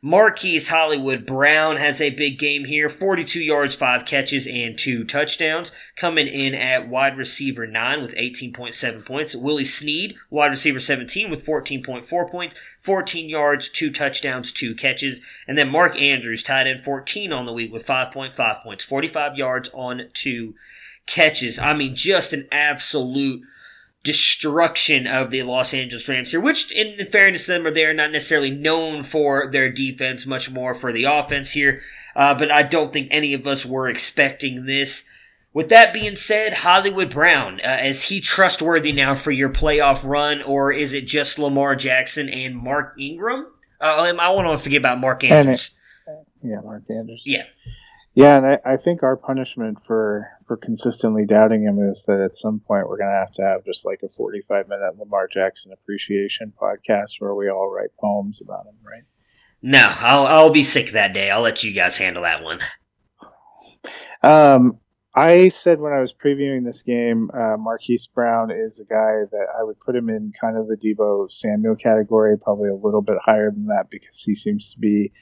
Marquise Hollywood Brown has a big game here 42 yards, 5 catches, and 2 touchdowns. Coming in at wide receiver 9 with 18.7 points. Willie Snead, wide receiver 17 with 14.4 points, 14 yards, 2 touchdowns, 2 catches. And then Mark Andrews, tied in 14 on the week with 5.5 points, 45 yards on 2 catches. I mean, just an absolute destruction of the Los Angeles Rams here, which, in fairness to them, are they're not necessarily known for their defense, much more for the offense here. Uh, but I don't think any of us were expecting this. With that being said, Hollywood Brown, uh, is he trustworthy now for your playoff run, or is it just Lamar Jackson and Mark Ingram? Uh, I want to forget about Mark Andrews. Yeah, Mark Andrews. Yeah. Yeah, and I, I think our punishment for for consistently doubting him is that at some point we're gonna have to have just like a forty five minute Lamar Jackson appreciation podcast where we all write poems about him, right? No, I'll I'll be sick that day. I'll let you guys handle that one. Um, I said when I was previewing this game, uh, Marquise Brown is a guy that I would put him in kind of the Deebo Samuel category, probably a little bit higher than that because he seems to be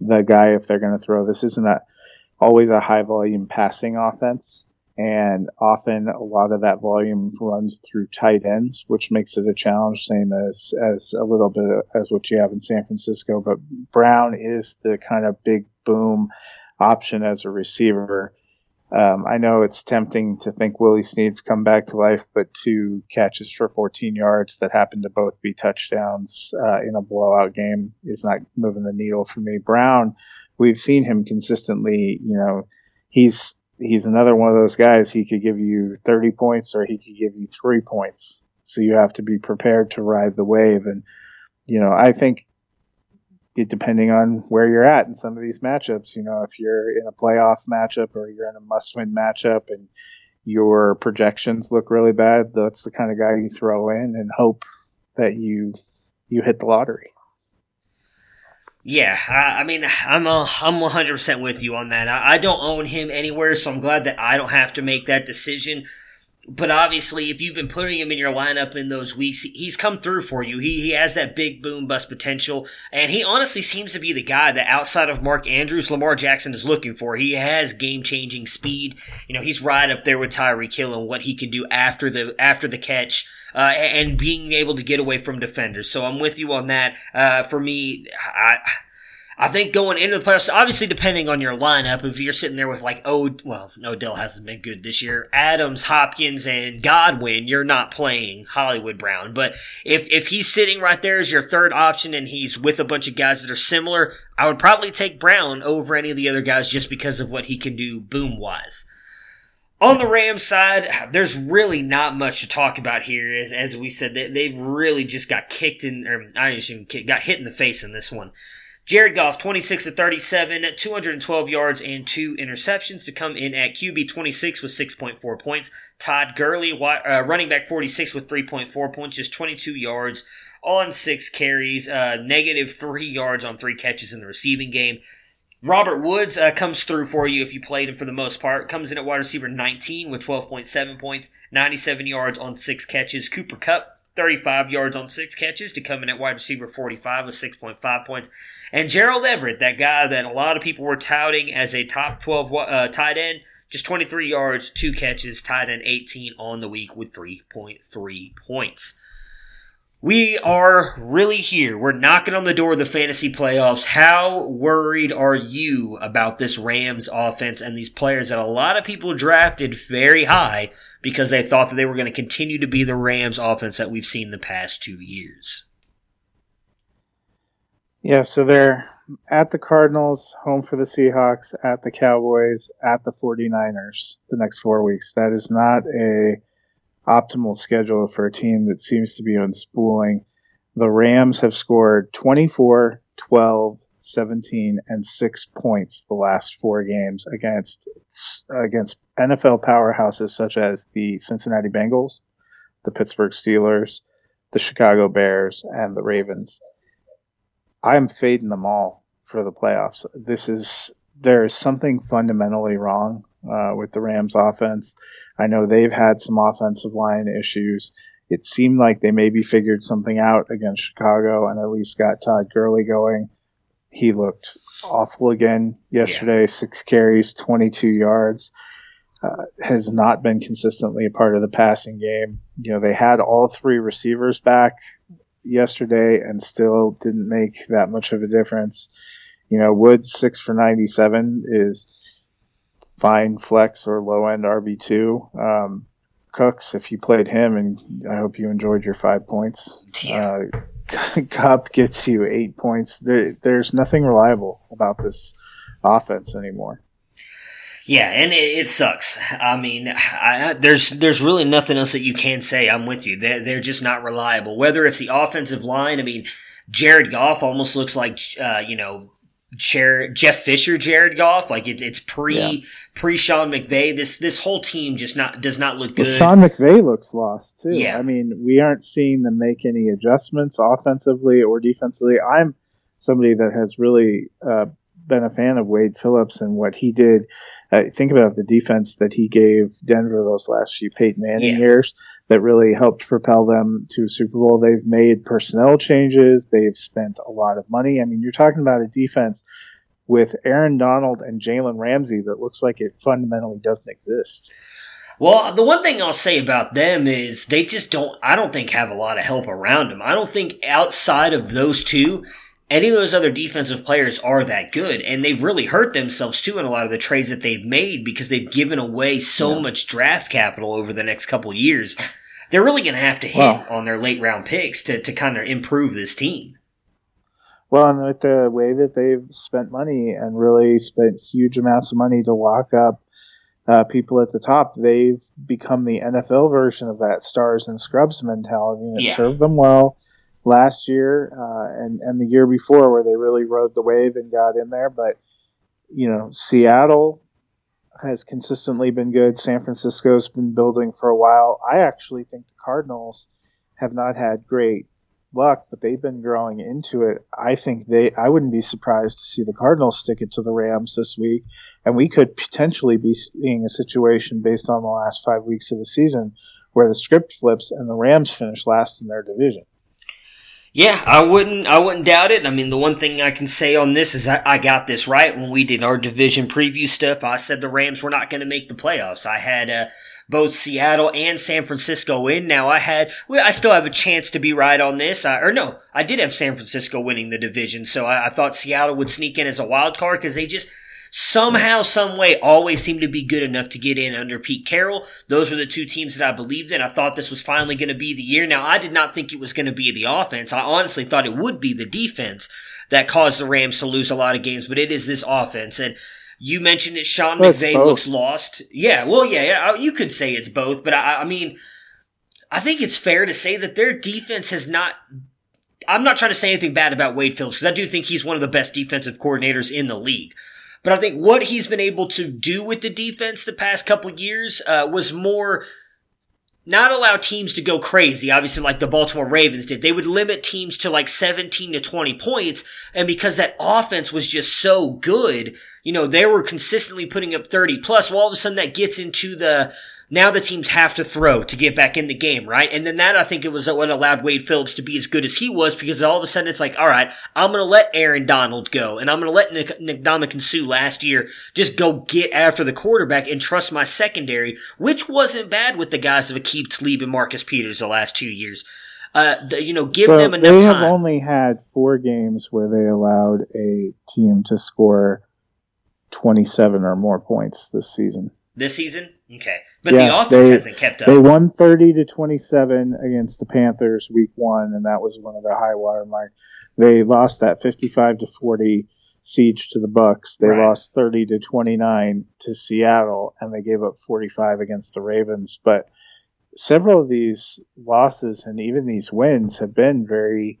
the guy if they're going to throw. This isn't a, always a high volume passing offense. And often a lot of that volume runs through tight ends, which makes it a challenge, same as, as a little bit as what you have in San Francisco. But Brown is the kind of big boom option as a receiver. Um, I know it's tempting to think Willie Snead's come back to life, but two catches for 14 yards that happen to both be touchdowns uh, in a blowout game is not moving the needle for me. Brown, we've seen him consistently. You know, he's he's another one of those guys. He could give you 30 points or he could give you three points. So you have to be prepared to ride the wave. And you know, I think it, depending on where you're at in some of these matchups. You know, if you're in a playoff matchup or you're in a must-win matchup and your projections look really bad, that's the kind of guy you throw in and hope that you you hit the lottery. Yeah, I, I mean, I'm a, I'm 100% with you on that. I, I don't own him anywhere, so I'm glad that I don't have to make that decision. But obviously, if you've been putting him in your lineup in those weeks, he's come through for you. He, he has that big boom bust potential. And he honestly seems to be the guy that outside of Mark Andrews, Lamar Jackson is looking for. He has game changing speed. You know, he's right up there with Tyreek Hill and what he can do after the, after the catch. Uh, and being able to get away from defenders. So I'm with you on that. Uh, for me, I, I think going into the playoffs, obviously depending on your lineup, if you're sitting there with like oh well, Odell hasn't been good this year. Adams, Hopkins, and Godwin, you're not playing Hollywood Brown. But if if he's sitting right there as your third option and he's with a bunch of guys that are similar, I would probably take Brown over any of the other guys just because of what he can do boom wise. On the Rams side, there's really not much to talk about here. As as we said, they, they've really just got kicked in, or I didn't even got hit in the face in this one. Jared Goff, 26 to 37, 212 yards and two interceptions to come in at QB 26 with 6.4 points. Todd Gurley, uh, running back 46 with 3.4 points, just 22 yards on six carries, uh, negative three yards on three catches in the receiving game. Robert Woods uh, comes through for you if you played him for the most part. Comes in at wide receiver 19 with 12.7 points, 97 yards on six catches. Cooper Kupp, 35 yards on six catches to come in at wide receiver 45 with 6.5 points. And Gerald Everett, that guy that a lot of people were touting as a top 12 uh, tight end, just 23 yards, two catches, tight end 18 on the week with 3.3 points. We are really here. We're knocking on the door of the fantasy playoffs. How worried are you about this Rams offense and these players that a lot of people drafted very high because they thought that they were going to continue to be the Rams offense that we've seen the past two years? Yeah, so they're at the Cardinals, home for the Seahawks, at the Cowboys, at the 49ers the next four weeks. That is not a optimal schedule for a team that seems to be unspooling. The Rams have scored 24, 12, 17, and 6 points the last four games against against NFL powerhouses such as the Cincinnati Bengals, the Pittsburgh Steelers, the Chicago Bears, and the Ravens. I'm fading them all for the playoffs. This is there is something fundamentally wrong uh, with the Rams offense. I know they've had some offensive line issues. It seemed like they maybe figured something out against Chicago and at least got Todd Gurley going. He looked awful again yesterday. Yeah. Six carries, 22 yards. Uh, has not been consistently a part of the passing game. You know, they had all three receivers back yesterday and still didn't make that much of a difference. You know, Woods six for 97 is fine flex or low end RB2. Um, Cooks, if you played him, and I hope you enjoyed your five points. Uh, Kupp gets you eight points. There, there's nothing reliable about this offense anymore. Yeah, and it, it sucks. I mean, I, there's there's really nothing else that you can say. I'm with you. They're, they're just not reliable. Whether it's the offensive line, I mean, Jared Goff almost looks like uh, you know Jared, Jeff Fisher, Jared Goff. Like it, it's pre Yeah. pre Sean McVay. This this whole team just not does not look Well, good. Sean McVay looks lost too. Yeah. I mean, we aren't seeing them make any adjustments offensively or defensively. I'm somebody that has really uh, been a fan of Wade Phillips and what he did. Uh, think about the defense that he gave Denver those last few Peyton Manning Yeah. years that really helped propel them to Super Bowl. They've made personnel changes. They've spent a lot of money. I mean, you're talking about a defense with Aaron Donald and Jalen Ramsey that looks like it fundamentally doesn't exist. Well, the one thing I'll say about them is they just don't, I don't think have a lot of help around them. I don't think outside of those two, any of those other defensive players are that good. And they've really hurt themselves too in a lot of the trades that they've made because they've given away so much draft capital over the next couple of years. They're really going to have to hit on their late round picks to, to kind of improve this team. Well, and with the way that they've spent money and really spent huge amounts of money to lock up uh, people at the top, they've become the NFL version of that stars and scrubs mentality. And it Yeah. served them well last year uh, and, and the year before, where they really rode the wave and got in there. But, you know, Seattle has consistently been good. San Francisco's been building for a while. I actually think the Cardinals have not had great luck, but they've been growing into it. I think they I wouldn't be surprised to see the Cardinals stick it to the Rams this week, and we could potentially be seeing a situation based on the last 5 weeks of the season where the script flips and the Rams finish last in their division. Yeah, I wouldn't. I wouldn't doubt it. I mean, the one thing I can say on this is I, I got this right when we did our division preview stuff. I said the Rams were not going to make the playoffs. I had uh, both Seattle and San Francisco in. Now I had. Well, I still have a chance to be right on this. I, or no, I did have San Francisco winning the division. So I, I thought Seattle would sneak in as a wild card because they just somehow, some way, always seem to be good enough to get in under Pete Carroll. Those were the two teams that I believed in. I thought this was finally going to be the year. Now, I did not think it was going to be the offense. I honestly thought it would be the defense that caused the Rams to lose a lot of games, but it is this offense. And you mentioned it, Sean Well, McVay both. looks lost. Yeah, well, yeah, yeah, uh, you could say it's both, but I, I mean, I think it's fair to say that their defense has not I'm not trying to say anything bad about Wade Phillips because I do think he's one of the best defensive coordinators in the league. But I think what he's been able to do with the defense the past couple years uh, was more not allow teams to go crazy, obviously, like the Baltimore Ravens did. They would limit teams to like 17 to 20 points. And because that offense was just so good, you know, they were consistently putting up 30 plus. Well, all of a sudden that gets into the, now the teams have to throw to get back in the game, right? And then that I think it was what allowed Wade Phillips to be as good as he was because all of a sudden it's like, all right, I'm going to let Aaron Donald go and I'm going to let Nick, Nick Ndamukong Suh last year just go get after the quarterback and trust my secondary, which wasn't bad with the guys of Aqib Talib and Marcus Peters the last two years. Uh, the, you know, give them enough time. they have time. only had four games where they allowed a team to score 27 or more points this season. this season? Okay. But Yeah, the offense they- hasn't kept up. They won 30 to 27 against the Panthers week one, and that was one of their high water mark. They lost that 55 to 40 siege to the Bucks. They Right. lost 30 to 29 to Seattle, and they gave up 45 against the Ravens. But several of these losses and even these wins have been very,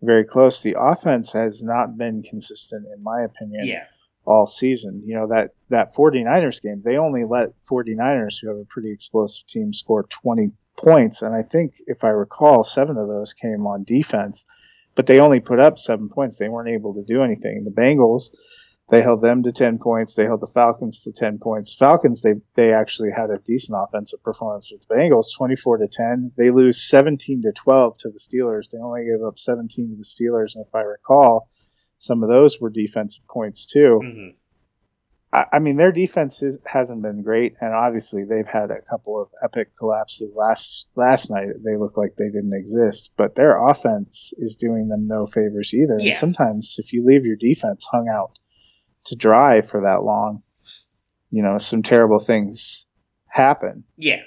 very close. The offense has not been consistent, in my opinion yeah. All season. You know, that, that 49ers game, they only let 49ers, who have a pretty explosive team, score 20 points. And I think, if I recall, seven of those came on defense, but they only put up seven points. They weren't able to do anything. The Bengals, they held them to 10 points. They held the Falcons to 10 points. Falcons, they, they actually had a decent offensive performance with the Bengals, 24 to 10. They lose 17 to 12 to the Steelers. They only gave up 17 to the Steelers. And if I recall, some of those were defensive points too. Mhm. I, I mean, their defense is, hasn't been great, and obviously they've had a couple of epic collapses. Last last night, they looked like they didn't exist, but their offense is doing them no favors either. And sometimes, if you leave your defense hung out to dry for that long, you know, some terrible things happen. Yeah.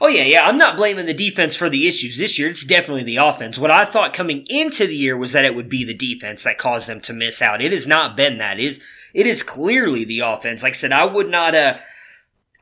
Oh yeah, yeah. I'm not blaming the defense for the issues this year. It's definitely the offense. What I thought coming into the year was that it would be the defense that caused them to miss out. It has not been that. It is it is clearly the offense. Like I said, I would not uh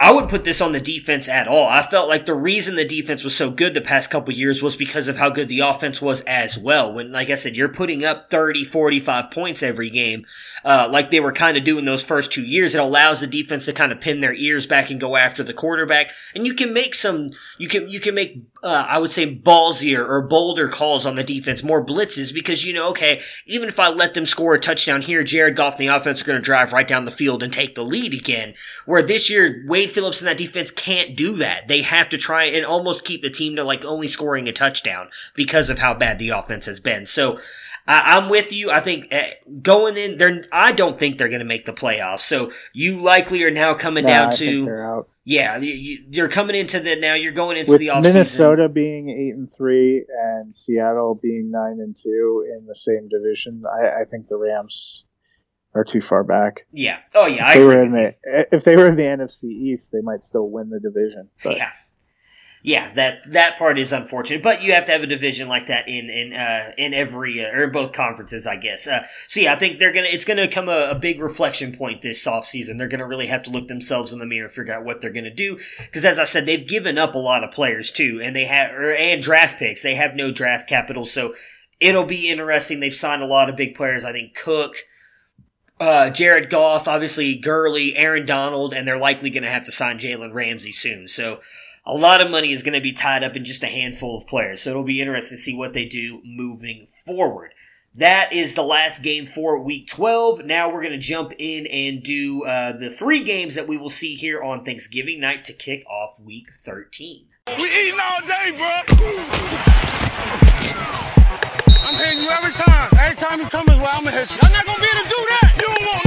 I wouldn't put this on the defense at all. I felt like the reason the defense was so good the past couple years was because of how good the offense was as well. When, like I said, you're putting up 30, 45 points every game, uh, like they were kind of doing those first two years, it allows the defense to kind of pin their ears back and go after the quarterback. And you can make some, you can, you can make, uh, I would say ballsier or bolder calls on the defense, more blitzes because you know, okay, even if I let them score a touchdown here, Jared Goff and the offense are going to drive right down the field and take the lead again. Where this year, Wade Phillips and that defense can't do that. They have to try and almost keep the team to like only scoring a touchdown because of how bad the offense has been. So I, am with you. I think uh, going in there, I don't think they're going to make the playoffs. So you likely are now coming Nah, down I to think they're out. yeah, you, you- are coming into the now. You're going into With the offseason. Minnesota being eight and three and Seattle being nine and two in the same division, I, I think the Rams are too far back. Yeah. Oh yeah. If I they agree were in the if they were in the NFC East, they might still win the division. But Yeah. Yeah, that that part is unfortunate, but you have to have a division like that in in uh, in every uh, or in both conferences, I guess. Uh, so yeah, I think they're gonna it's gonna come a, a big reflection point this offseason. They're gonna really have to look themselves in the mirror and figure out what they're gonna do because, as I said, they've given up a lot of players too, and they have or, and draft picks. They have no draft capital, so it'll be interesting. They've signed a lot of big players. I think Cook, uh, Jared Goff, obviously Gurley, Aaron Donald, and they're likely going to have to sign Jalen Ramsey soon. So a lot of money is going to be tied up in just a handful of players. So it'll be interesting to see what they do moving forward. That is the last game for week 12. Now we're going to jump in and do uh, the three games that we will see here on Thanksgiving night to kick off week 13. We eating all day, bro. I'm hitting you every time. Every time you come this way, I'm gonna hit you. I'm not gonna be able to do that. You don't want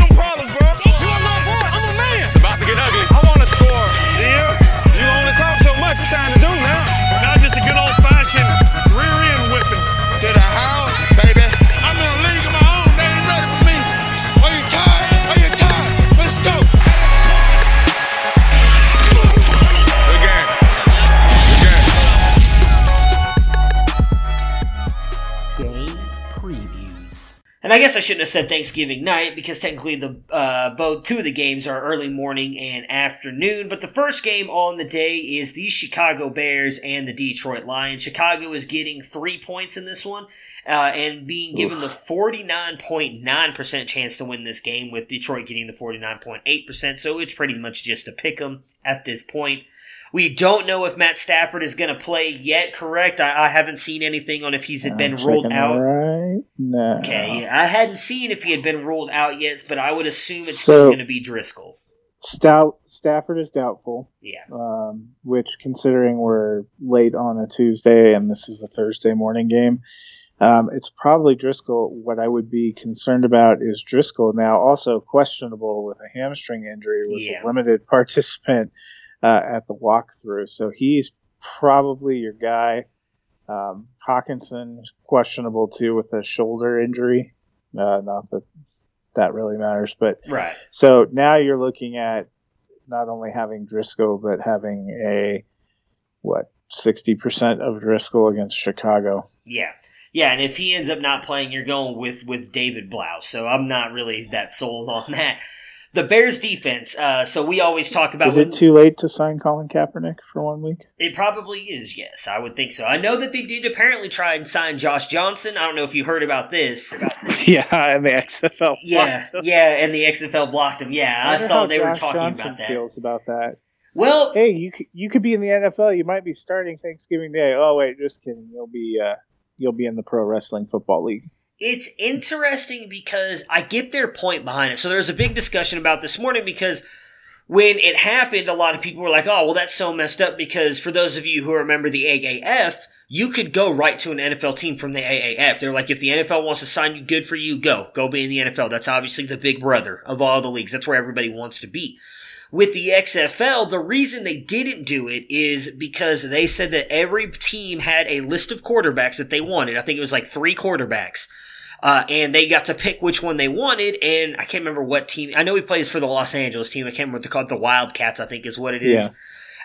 I guess I shouldn't have said Thanksgiving night because technically the uh, both two of the games are early morning and afternoon. But the first game on the day is the Chicago Bears and the Detroit Lions. Chicago is getting three points in this one. Uh, and being given the 49.9% chance to win this game, with Detroit getting the 49.8%. So it's pretty much just a pick 'em at this point. We don't know if Matt Stafford is going to play yet, correct? I, I haven't seen anything on if he's had been ruled out. Right now. Okay, I hadn't seen if he had been ruled out yet, but I would assume it's So- still going to be Driskel. Stout Stafford is doubtful. Yeah. Um, which, considering we're late on a Tuesday and this is a Thursday morning game, um, it's probably Driskel. What I would be concerned about is Driskel now also questionable with a hamstring injury, was Yeah. a limited participant uh, at the walkthrough, so he's probably your guy. Um, Hockenson questionable too with a shoulder injury. Uh, not that that really matters, but Right. so now you're looking at not only having Driskel, but having a what sixty percent of Driskel against Chicago. Yeah. Yeah, and if he ends up not playing, you're going with with David Blough. So I'm not really that sold on that. The Bears defense. Uh, so we always talk about Is it too late to sign Colin Kaepernick for one week? It probably is, yes. I would think so. I know that they did apparently try and sign Josh Johnson. I don't know if you heard about this. yeah, and the XFL. Yeah, yeah, and the XFL blocked him. Yeah, I, wonder saw they were talking Johnson about that. Feels about that. Well, hey, you could, you could be in the NFL. You might be starting Thanksgiving Day. Oh wait, just kidding. You'll be uh, you'll be in the Pro Wrestling Football League. It's interesting because I get their point behind it. So there was a big discussion about this morning because when it happened, a lot of people were like, oh, well, that's so messed up because for those of you who remember the AAF, you could go right to an NFL team from the AAF. They're like, if the NFL wants to sign you, good for you, go. Go be in the NFL. That's obviously the big brother of all the leagues. That's where everybody wants to be. With the XFL, the reason they didn't do it is because they said that every team had a list of quarterbacks that they wanted. I think it was like three quarterbacks. Uh, and they got to pick which one they wanted, and I can't remember what team. I know he plays for the Los Angeles team. I can't remember what they're called. The Wildcats, I think, is what it is. Yeah.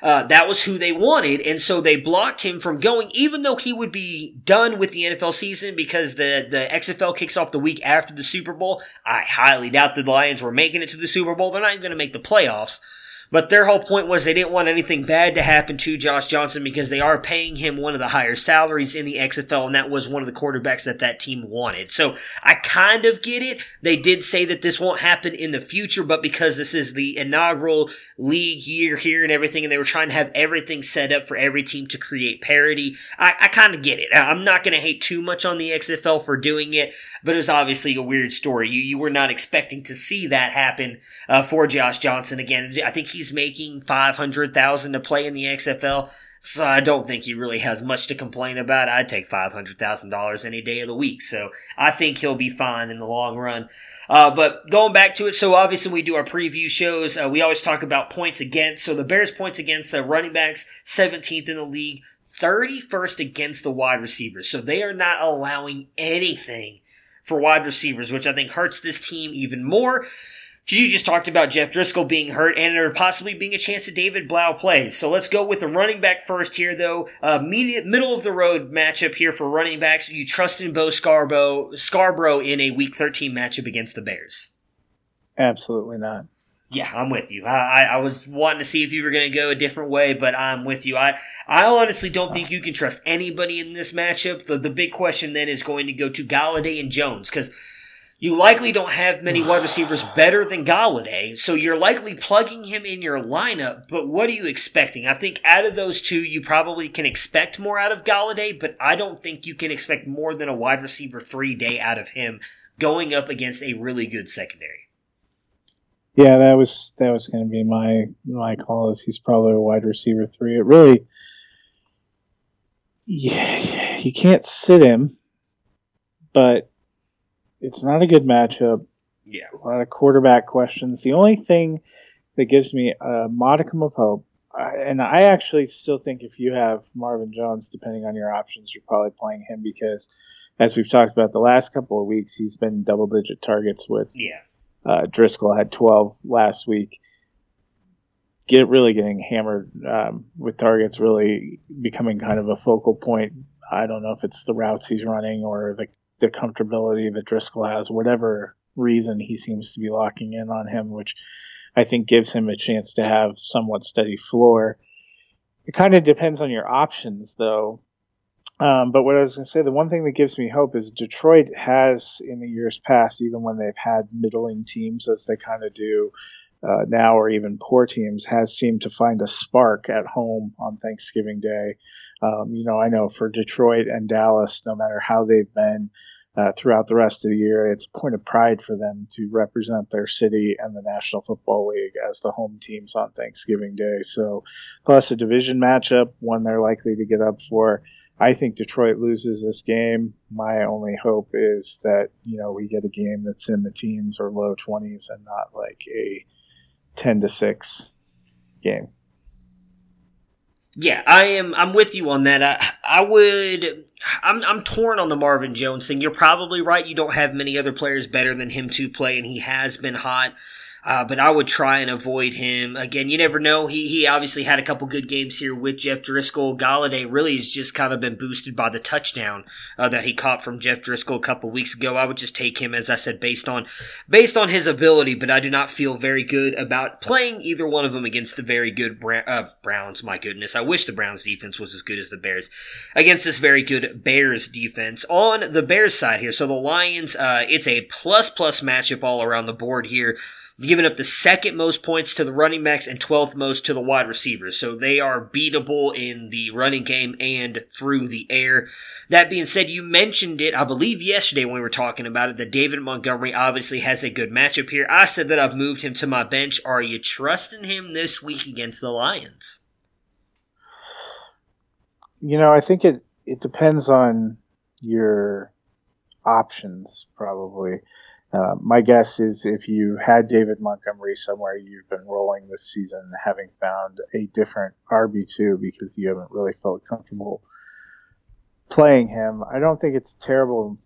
Uh, that was who they wanted, and so they blocked him from going, even though he would be done with the NFL season because the, the XFL kicks off the week after the Super Bowl. I highly doubt the Lions were making it to the Super Bowl. They're not even going to make the playoffs. But their whole point was they didn't want anything bad to happen to Josh Johnson because they are paying him one of the higher salaries in the XFL, and that was one of the quarterbacks that that team wanted. So I kind of get it. They did say that this won't happen in the future, but because this is the inaugural league year here and everything, and they were trying to have everything set up for every team to create parity, I, I kind of get it. I'm not going to hate too much on the XFL for doing it, but it was obviously a weird story. You, you were not expecting to see that happen uh, for Josh Johnson again. I think he's making five hundred thousand to play in the XFL. So I don't think he really has much to complain about. I'd take five hundred thousand dollars any day of the week. So I think he'll be fine in the long run. Uh, but going back to it, so obviously we do our preview shows. Uh, we always talk about points against. So the Bears' points against the running backs, 17th in the league, 31st against the wide receivers. So they are not allowing anything for wide receivers, which I think hurts this team even more. Because you just talked about Jeff Driskel being hurt and there possibly being a chance that David Blough plays. So let's go with the running back first here, though. Uh, media, middle of the road matchup here for running backs. You trust in Bo Scarbrough, Scarbrough in a Week 13 matchup against the Bears? Absolutely not. Yeah, I'm with you. I, I was wanting to see if you were going to go a different way, but I'm with you. I, I honestly don't think you can trust anybody in this matchup. The, the big question then is going to go to Golladay and Jones because you likely don't have many wide receivers better than Golladay, so you're likely plugging him in your lineup. But what are you expecting? I think out of those two, you probably can expect more out of Golladay, but I don't think you can expect more than a wide receiver three day out of him going up against a really good secondary. Yeah, that was that was going to be my my call. Is he's probably a wide receiver three. It really, yeah, you can't sit him, but it's not a good matchup. Yeah, a lot of quarterback questions. The only thing that gives me a modicum of hope, and I actually still think if you have Marvin Jones, depending on your options, you're probably playing him because, as we've talked about the last couple of weeks, he's been double digit targets with yeah uh, Driskel had 12 last week. Get really getting hammered um, with targets, really becoming kind of a focal point. I don't know if it's the routes he's running or the, the comfortability that Driskel has, whatever reason he seems to be locking in on him, which I think gives him a chance to have somewhat steady floor. It kind of depends on your options, though. Um, but what I was going to say, the one thing that gives me hope is Detroit has, in the years past, even when they've had middling teams, as they kind of do uh, now, or even poor teams, has seemed to find a spark at home on Thanksgiving Day. Um, you know, I know for Detroit and Dallas, no matter how they've been uh, throughout the rest of the year, it's a point of pride for them to represent their city and the National Football League as the home teams on Thanksgiving Day. So, plus a division matchup, one they're likely to get up for. I think Detroit loses this game. My only hope is that you know we get a game that's in the teens or low twenties and not like a ten to six game. Yeah, I am. I'm with you on that. I, I would. I'm, I'm torn on the Marvin Jones thing. You're probably right. You don't have many other players better than him to play, and he has been hot. Uh, but I would try and avoid him. Again, you never know. He he obviously had a couple good games here with Jeff Driskel. Golladay really has just kind of been boosted by the touchdown uh, that he caught from Jeff Driskel a couple weeks ago. I would just take him, as I said, based on based on his ability. But I do not feel very good about playing either one of them against the very good Bra- uh, Browns. My goodness, I wish the Browns defense was as good as the Bears against this very good Bears defense. On the Bears side here, so the Lions, uh, it's a plus plus matchup all around the board here giving up the second most points to the running backs and 12th most to the wide receivers. So they are beatable in the running game and through the air. That being said, you mentioned it, I believe yesterday when we were talking about it, that David Montgomery obviously has a good matchup here. I said that I've moved him to my bench. Are you trusting him this week against the Lions? You know, I think it, it depends on your options, probably. Uh, my guess is if you had David Montgomery somewhere, you've been rolling this season, having found a different RB2 because you haven't really felt comfortable playing him. I don't think it's a terrible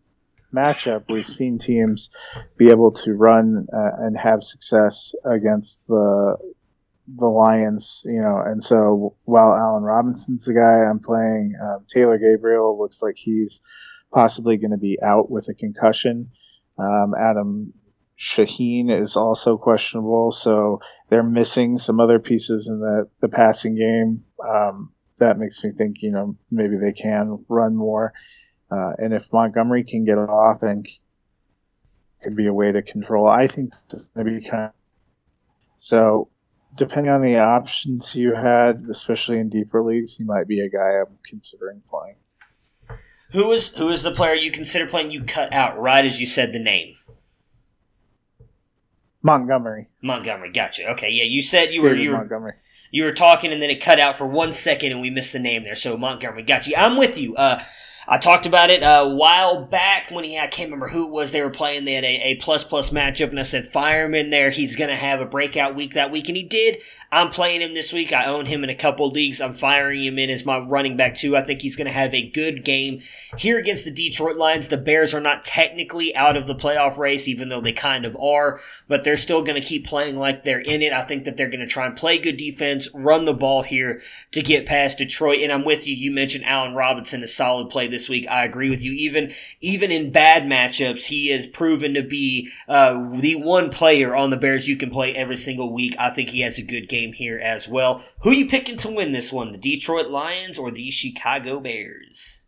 matchup. We've seen teams be able to run uh, and have success against the the Lions, you know, and so while Allen Robinson's the guy I'm playing, um, Taylor Gabriel looks like he's possibly going to be out with a concussion. Um, Adam Shaheen is also questionable, so they're missing some other pieces in the, the passing game. Um, that makes me think, you know, maybe they can run more. Uh, and if Montgomery can get it off and could be a way to control, I think this is going to be kind of. So, depending on the options you had, especially in deeper leagues, he might be a guy I'm considering playing. Who is who is the player you consider playing? You cut out right as you said the name. Montgomery. Montgomery, gotcha. Okay, yeah, you said you were David you were Montgomery. you were talking and then it cut out for one second and we missed the name there. So Montgomery, got you. I'm with you. Uh, I talked about it a while back when he I can't remember who it was they were playing. They had a, a plus plus matchup and I said Fireman there. He's gonna have a breakout week that week and he did. I'm playing him this week. I own him in a couple leagues. I'm firing him in as my running back too. I think he's going to have a good game here against the Detroit Lions. The Bears are not technically out of the playoff race, even though they kind of are, but they're still going to keep playing like they're in it. I think that they're going to try and play good defense, run the ball here to get past Detroit. And I'm with you. You mentioned Allen Robinson, a solid play this week. I agree with you. Even even in bad matchups, he is proven to be uh, the one player on the Bears you can play every single week. I think he has a good game here as well. Who you picking to win this one? The Detroit Lions or the Chicago Bears?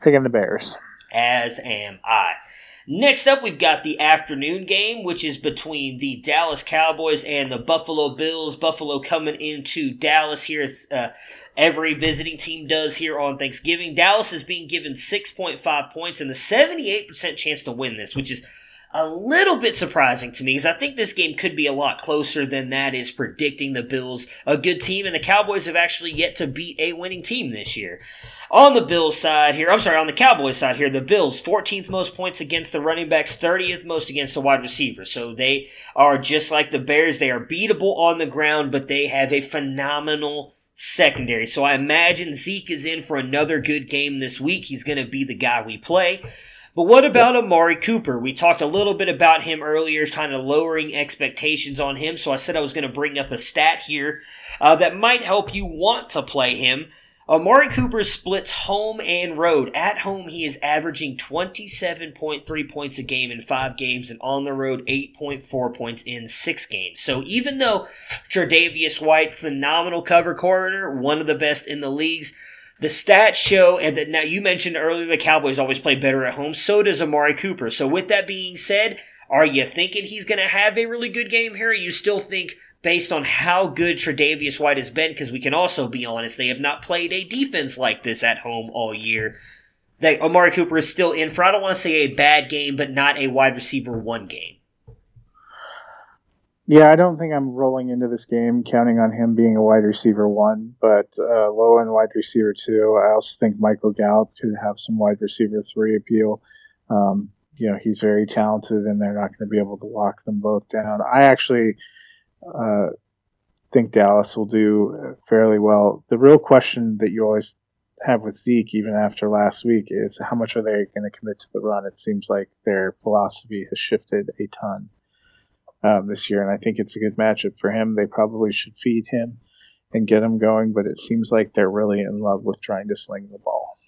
Picking the Bears. As am I. Next up, we've got the afternoon game, which is between the Dallas Cowboys and the Buffalo Bills. Buffalo coming into Dallas here as uh, every visiting team does here on Thanksgiving. Dallas is being given 6.5 points and the 78% chance to win this, which is a little bit surprising to me because I think this game could be a lot closer than that is predicting the Bills a good team, and the Cowboys have actually yet to beat a winning team this year. On the Bills side here, I'm sorry, on the Cowboys side here, the Bills 14th most points against the running backs, 30th most against the wide receivers. So they are just like the Bears. They are beatable on the ground, but they have a phenomenal secondary. So I imagine Zeke is in for another good game this week. He's going to be the guy we play. But what about Amari Cooper? We talked a little bit about him earlier, kind of lowering expectations on him. So I said I was going to bring up a stat here uh, that might help you want to play him. Amari Cooper splits home and road. At home, he is averaging 27.3 points a game in five games, and on the road, 8.4 points in six games. So even though Tre'Davious White, phenomenal cover corner, one of the best in the leagues, the stats show, and that now you mentioned earlier the Cowboys always play better at home. So does Amari Cooper. So with that being said, are you thinking he's going to have a really good game here? You still think, based on how good Tre'Davious White has been, because we can also be honest, they have not played a defense like this at home all year. That Amari Cooper is still in for I don't want to say a bad game, but not a wide receiver one game. Yeah, I don't think I'm rolling into this game counting on him being a wide receiver one, but uh, low end wide receiver two. I also think Michael Gallup could have some wide receiver three appeal. Um, you know, he's very talented, and they're not going to be able to lock them both down. I actually uh, think Dallas will do fairly well. The real question that you always have with Zeke, even after last week, is how much are they going to commit to the run? It seems like their philosophy has shifted a ton um, this year, and I think it's a good matchup for him. They probably should feed him and get him going, but it seems like they're really in love with trying to sling the ball.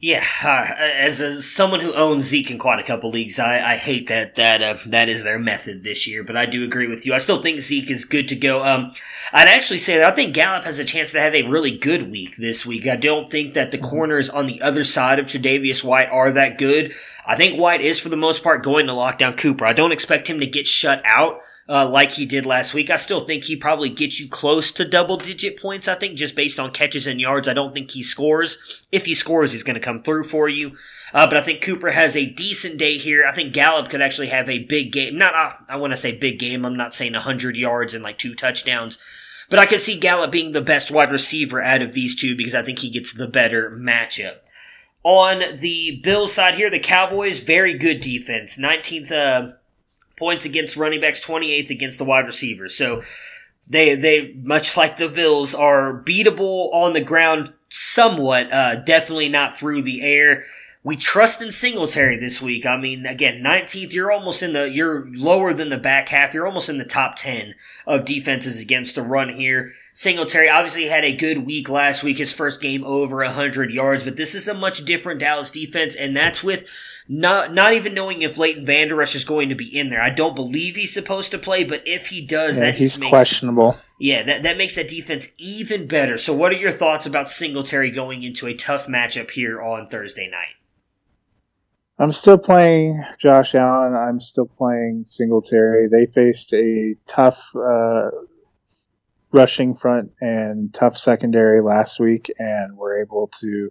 Yeah, uh, as, as someone who owns Zeke in quite a couple leagues, I, I hate that that uh, that is their method this year. But I do agree with you. I still think Zeke is good to go. Um, I'd actually say that I think Gallup has a chance to have a really good week this week. I don't think that the corners on the other side of Tre'Davious White are that good. I think White is for the most part going to lock down Cooper. I don't expect him to get shut out uh, like he did last week. I still think he probably gets you close to double digit points. I think just based on catches and yards, I don't think he scores. If he scores, he's going to come through for you. Uh, but I think Cooper has a decent day here. I think Gallup could actually have a big game. Not, uh, I want to say big game. I'm not saying 100 yards and like two touchdowns. But I could see Gallup being the best wide receiver out of these two because I think he gets the better matchup. On the Bills side here, the Cowboys, very good defense. 19th, uh, points against running backs, 28th against the wide receivers. So they they much like the Bills are beatable on the ground somewhat, uh, definitely not through the air. We trust in Singletary this week. I mean, again, 19th, you're almost in the, you're lower than the back half. You're almost in the top 10 of defenses against the run here. Singletary obviously had a good week last week, his first game over 100 yards, but this is a much different Dallas defense, and that's with not not even knowing if Leighton Vander Esch is going to be in there. I don't believe he's supposed to play, but if he does, Yeah, that he's just makes questionable. yeah, that, that makes that defense even better. So, what are your thoughts about Singletary going into a tough matchup here on Thursday night? I'm still playing Josh Allen. I'm still playing Singletary. They faced a tough uh, rushing front and tough secondary last week, and were able to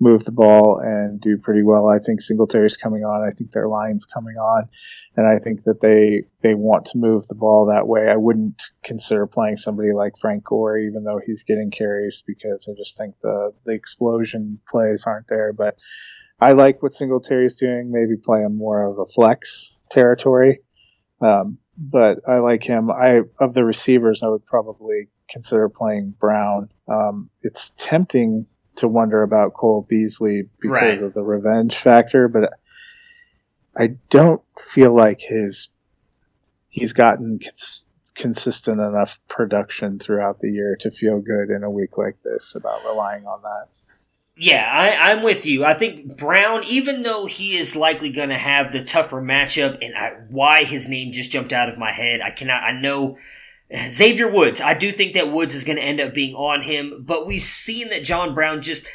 move the ball and do pretty well. I think Singletary's coming on. I think their line's coming on, and I think that they they want to move the ball that way. I wouldn't consider playing somebody like Frank Gore, even though he's getting carries, because I just think the the explosion plays aren't there. But I like what Singletary's doing. Maybe play him more of a flex territory. Um, but I like him. I of the receivers, I would probably consider playing Brown. Um, it's tempting to wonder about Cole Beasley because Right. of the revenge factor, but I don't feel like his he's gotten cons- consistent enough production throughout the year to feel good in a week like this about relying on that. Yeah, I, I'm with you. I think Brown, even though he is likely going to have the tougher matchup, and I, why his name just jumped out of my head, I cannot. I know Xavier Woods. I do think that Woods is going to end up being on him, but we've seen that John Brown just.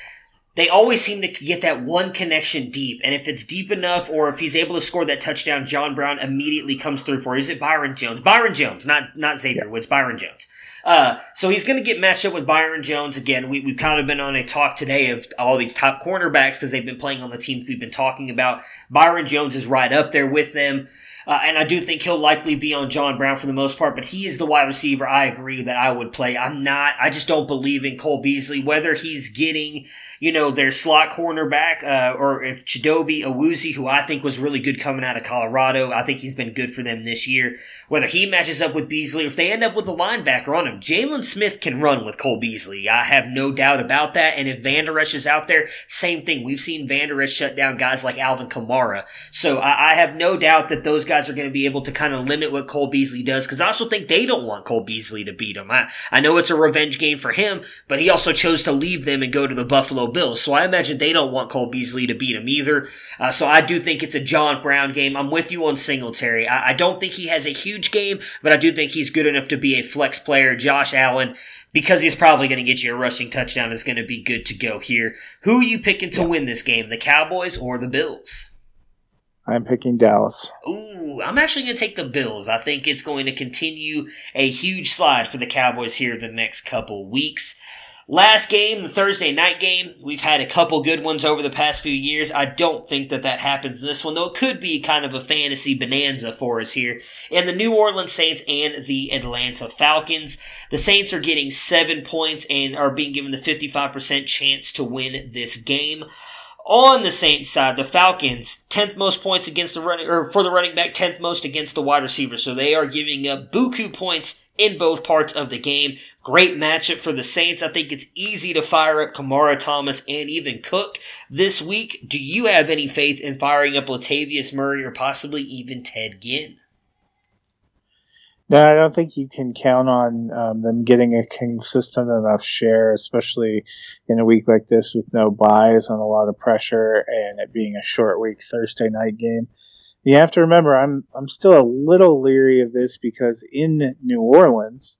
They always seem to get that one connection deep, and if it's deep enough, or if he's able to score that touchdown, John Brown immediately comes through for. Is it Byron Jones? Byron Jones, not not Xavier Woods. Byron Jones. Uh, so he's going to get matched up with Byron Jones again. We, we've kind of been on a talk today of all these top cornerbacks because they've been playing on the teams we've been talking about. Byron Jones is right up there with them. Uh, and I do think he'll likely be on John Brown for the most part, but he is the wide receiver I agree that I would play. I'm not, I just don't believe in Cole Beasley, whether he's getting, you know, their slot cornerback, uh, or if Chidobe Awuzie, who I think was really good coming out of Colorado, I think he's been good for them this year. Whether he matches up with Beasley, or if they end up with a linebacker on him, Jaylon Smith can run with Cole Beasley. I have no doubt about that. And if Vander Esch is out there, same thing. We've seen Vander Esch shut down guys like Alvin Kamara. So I, I have no doubt that those guys are going to be able to kind of limit what Cole Beasley does because I also think they don't want Cole Beasley to beat him. I, I know it's a revenge game for him, but he also chose to leave them and go to the Buffalo Bills. So I imagine they don't want Cole Beasley to beat him either. Uh, so I do think it's a John Brown game. I'm with you on Singletary. I, I don't think he has a huge game, but I do think he's good enough to be a flex player. Josh Allen because he's probably going to get you a rushing touchdown is going to be good to go here. Who are you picking to win this game, the Cowboys or the Bills? I'm picking Dallas. Ooh, I'm actually going to take the Bills. I think it's going to continue a huge slide for the Cowboys here the next couple weeks. Last game, the Thursday night game, we've had a couple good ones over the past few years. I don't think that that happens in this one, though it could be kind of a fantasy bonanza for us here. And the New Orleans Saints and the Atlanta Falcons. The Saints are getting seven points and are being given the 55% chance to win this game. On the Saints side, the Falcons, 10th most points against the running, or for the running back, 10th most against the wide receiver. So they are giving up buku points in both parts of the game. Great matchup for the Saints. I think it's easy to fire up Kamara Thomas and even Cook this week. Do you have any faith in firing up Latavius Murray or possibly even Ted Ginn? No, I don't think you can count on um, them getting a consistent enough share, especially in a week like this with no byes and a lot of pressure, and it being a short week Thursday night game. You have to remember, I'm I'm still a little leery of this because in New Orleans,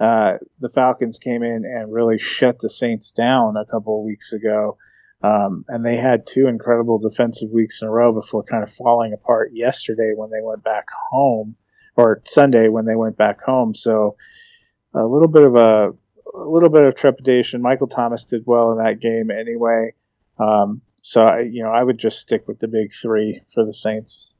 uh, the Falcons came in and really shut the Saints down a couple of weeks ago, um, and they had two incredible defensive weeks in a row before kind of falling apart yesterday when they went back home or Sunday when they went back home. So a little bit of a, a little bit of trepidation. Michael Thomas did well in that game anyway. Um, so I, you know, I would just stick with the big three for the Saints.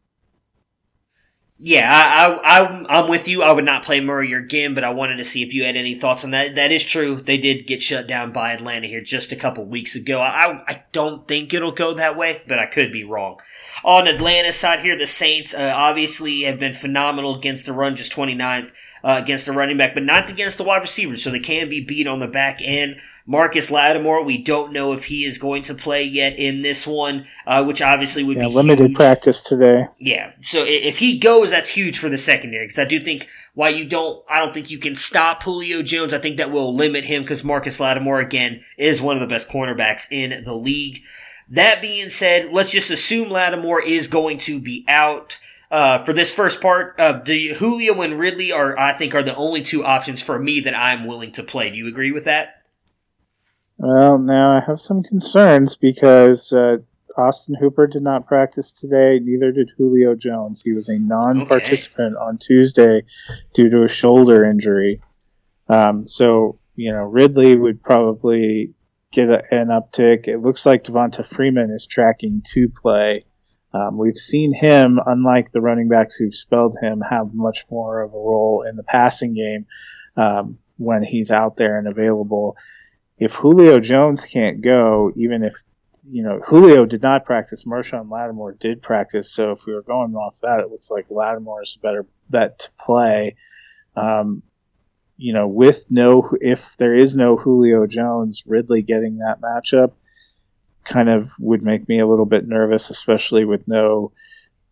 Yeah, I, I, I'm with you. I would not play Murray Ginn, but I wanted to see if you had any thoughts on that. That is true. They did get shut down by Atlanta here just a couple weeks ago. I, I don't think it'll go that way, but I could be wrong. On Atlanta's side here, the Saints uh, obviously have been phenomenal against the run, just 29th uh, against the running back, but not against the wide receivers, so they can be beat on the back end. Marcus Lattimore, we don't know if he is going to play yet in this one, uh, which obviously would Yeah, be limited huge. practice today. Yeah. So if he goes, that's huge for the secondary because I do think while you don't, I don't think you can stop Julio Jones. I think that will limit him because Marcus Lattimore again is one of the best cornerbacks in the league. That being said, let's just assume Lattimore is going to be out. Uh, for this first part, uh, do Julio and Ridley are, I think, are the only two options for me that I'm willing to play. Do you agree with that? Well, now I have some concerns because uh, Austin Hooper did not practice today. Neither did Julio Jones. He was a non-participant okay. on Tuesday due to a shoulder injury. Um, so you know Ridley would probably get a, an uptick. It looks like Devonta Freeman is tracking to play. Um, we've seen him, unlike the running backs who've spelled him, have much more of a role in the passing game um, when he's out there and available. If Julio Jones can't go, even if you know Julio did not practice, Marshon Lattimore did practice. So if we were going off that, it looks like Lattimore is a better bet to play. Um, you know, with no, if there is no Julio Jones, Ridley getting that matchup kind of would make me a little bit nervous, especially with no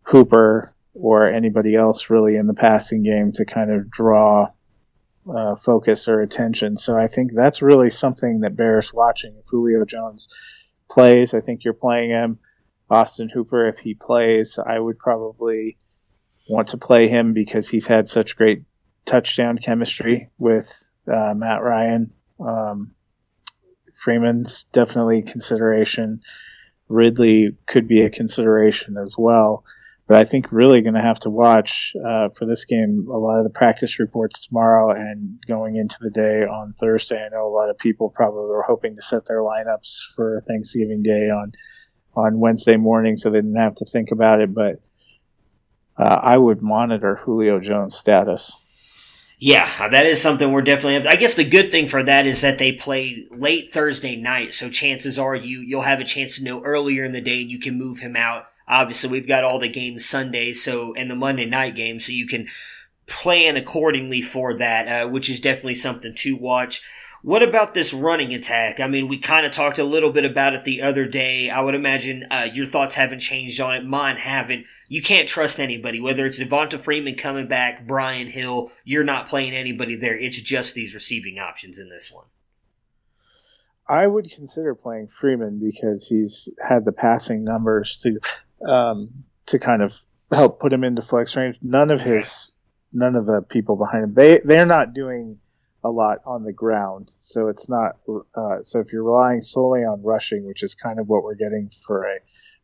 Hooper or anybody else really in the passing game to kind of draw uh, focus or attention. So I think that's really something that bears watching. If Julio Jones plays, I think you're playing him. Austin Hooper, if he plays, I would probably want to play him because he's had such great touchdown chemistry with uh, Matt Ryan. Um, Freeman's definitely consideration. Ridley could be a consideration as well. But I think really going to have to watch uh, for this game a lot of the practice reports tomorrow and going into the day on Thursday. I know a lot of people probably were hoping to set their lineups for Thanksgiving Day on on Wednesday morning, so they didn't have to think about it. But uh, I would monitor Julio Jones' status. Yeah, that is something we're definitely. I guess the good thing for that is that they play late Thursday night, so chances are you you'll have a chance to know earlier in the day, and you can move him out. Obviously, we've got all the games Sunday, so and the Monday night game, so you can plan accordingly for that, uh, which is definitely something to watch. What about this running attack? I mean, we kind of talked a little bit about it the other day. I would imagine uh, your thoughts haven't changed on it. Mine haven't. You can't trust anybody, whether it's Devonta Freeman coming back, Brian Hill. You're not playing anybody there. It's just these receiving options in this one. I would consider playing Freeman because he's had the passing numbers to um, to kind of help put him into flex range. None of his, none of the people behind him, they they're not doing a lot on the ground. So it's not. Uh, so if you're relying solely on rushing, which is kind of what we're getting for a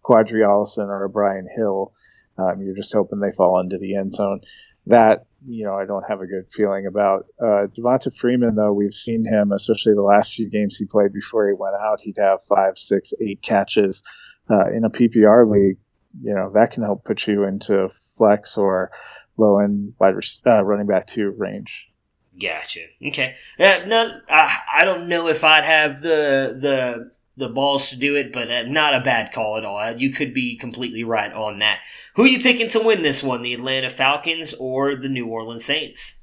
Qadree Ollison or a Brian Hill, um, you're just hoping they fall into the end zone. That you know, I don't have a good feeling about. Uh, Devonta Freeman, though, we've seen him, especially the last few games he played before he went out. He'd have five, six, eight catches uh, in a PPR league. You know, that can help put you into flex or low end wide uh, running back two range. Gotcha. Okay. Uh, no, I, I don't know if I'd have the the the balls to do it, but uh, not a bad call at all. Uh, you could be completely right on that. Who are you picking to win this one? The Atlanta Falcons or the New Orleans Saints?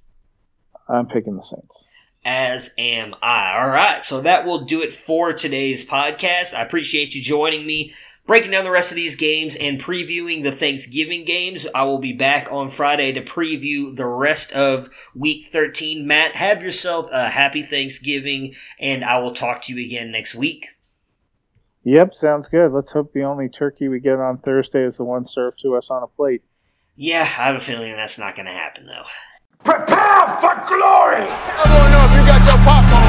I'm picking the Saints. As am I. All right, so that will do it for today's podcast. I appreciate you joining me breaking down the rest of these games and previewing the Thanksgiving games. I will be back on Friday to preview the rest of week 13. Matt, have yourself a happy Thanksgiving, and I will talk to you again next week. Yep, sounds good. Let's hope the only turkey we get on Thursday is the one served to us on a plate. Yeah, I have a feeling that's not going to happen, though. Prepare for glory! I don't know if you got your popcorn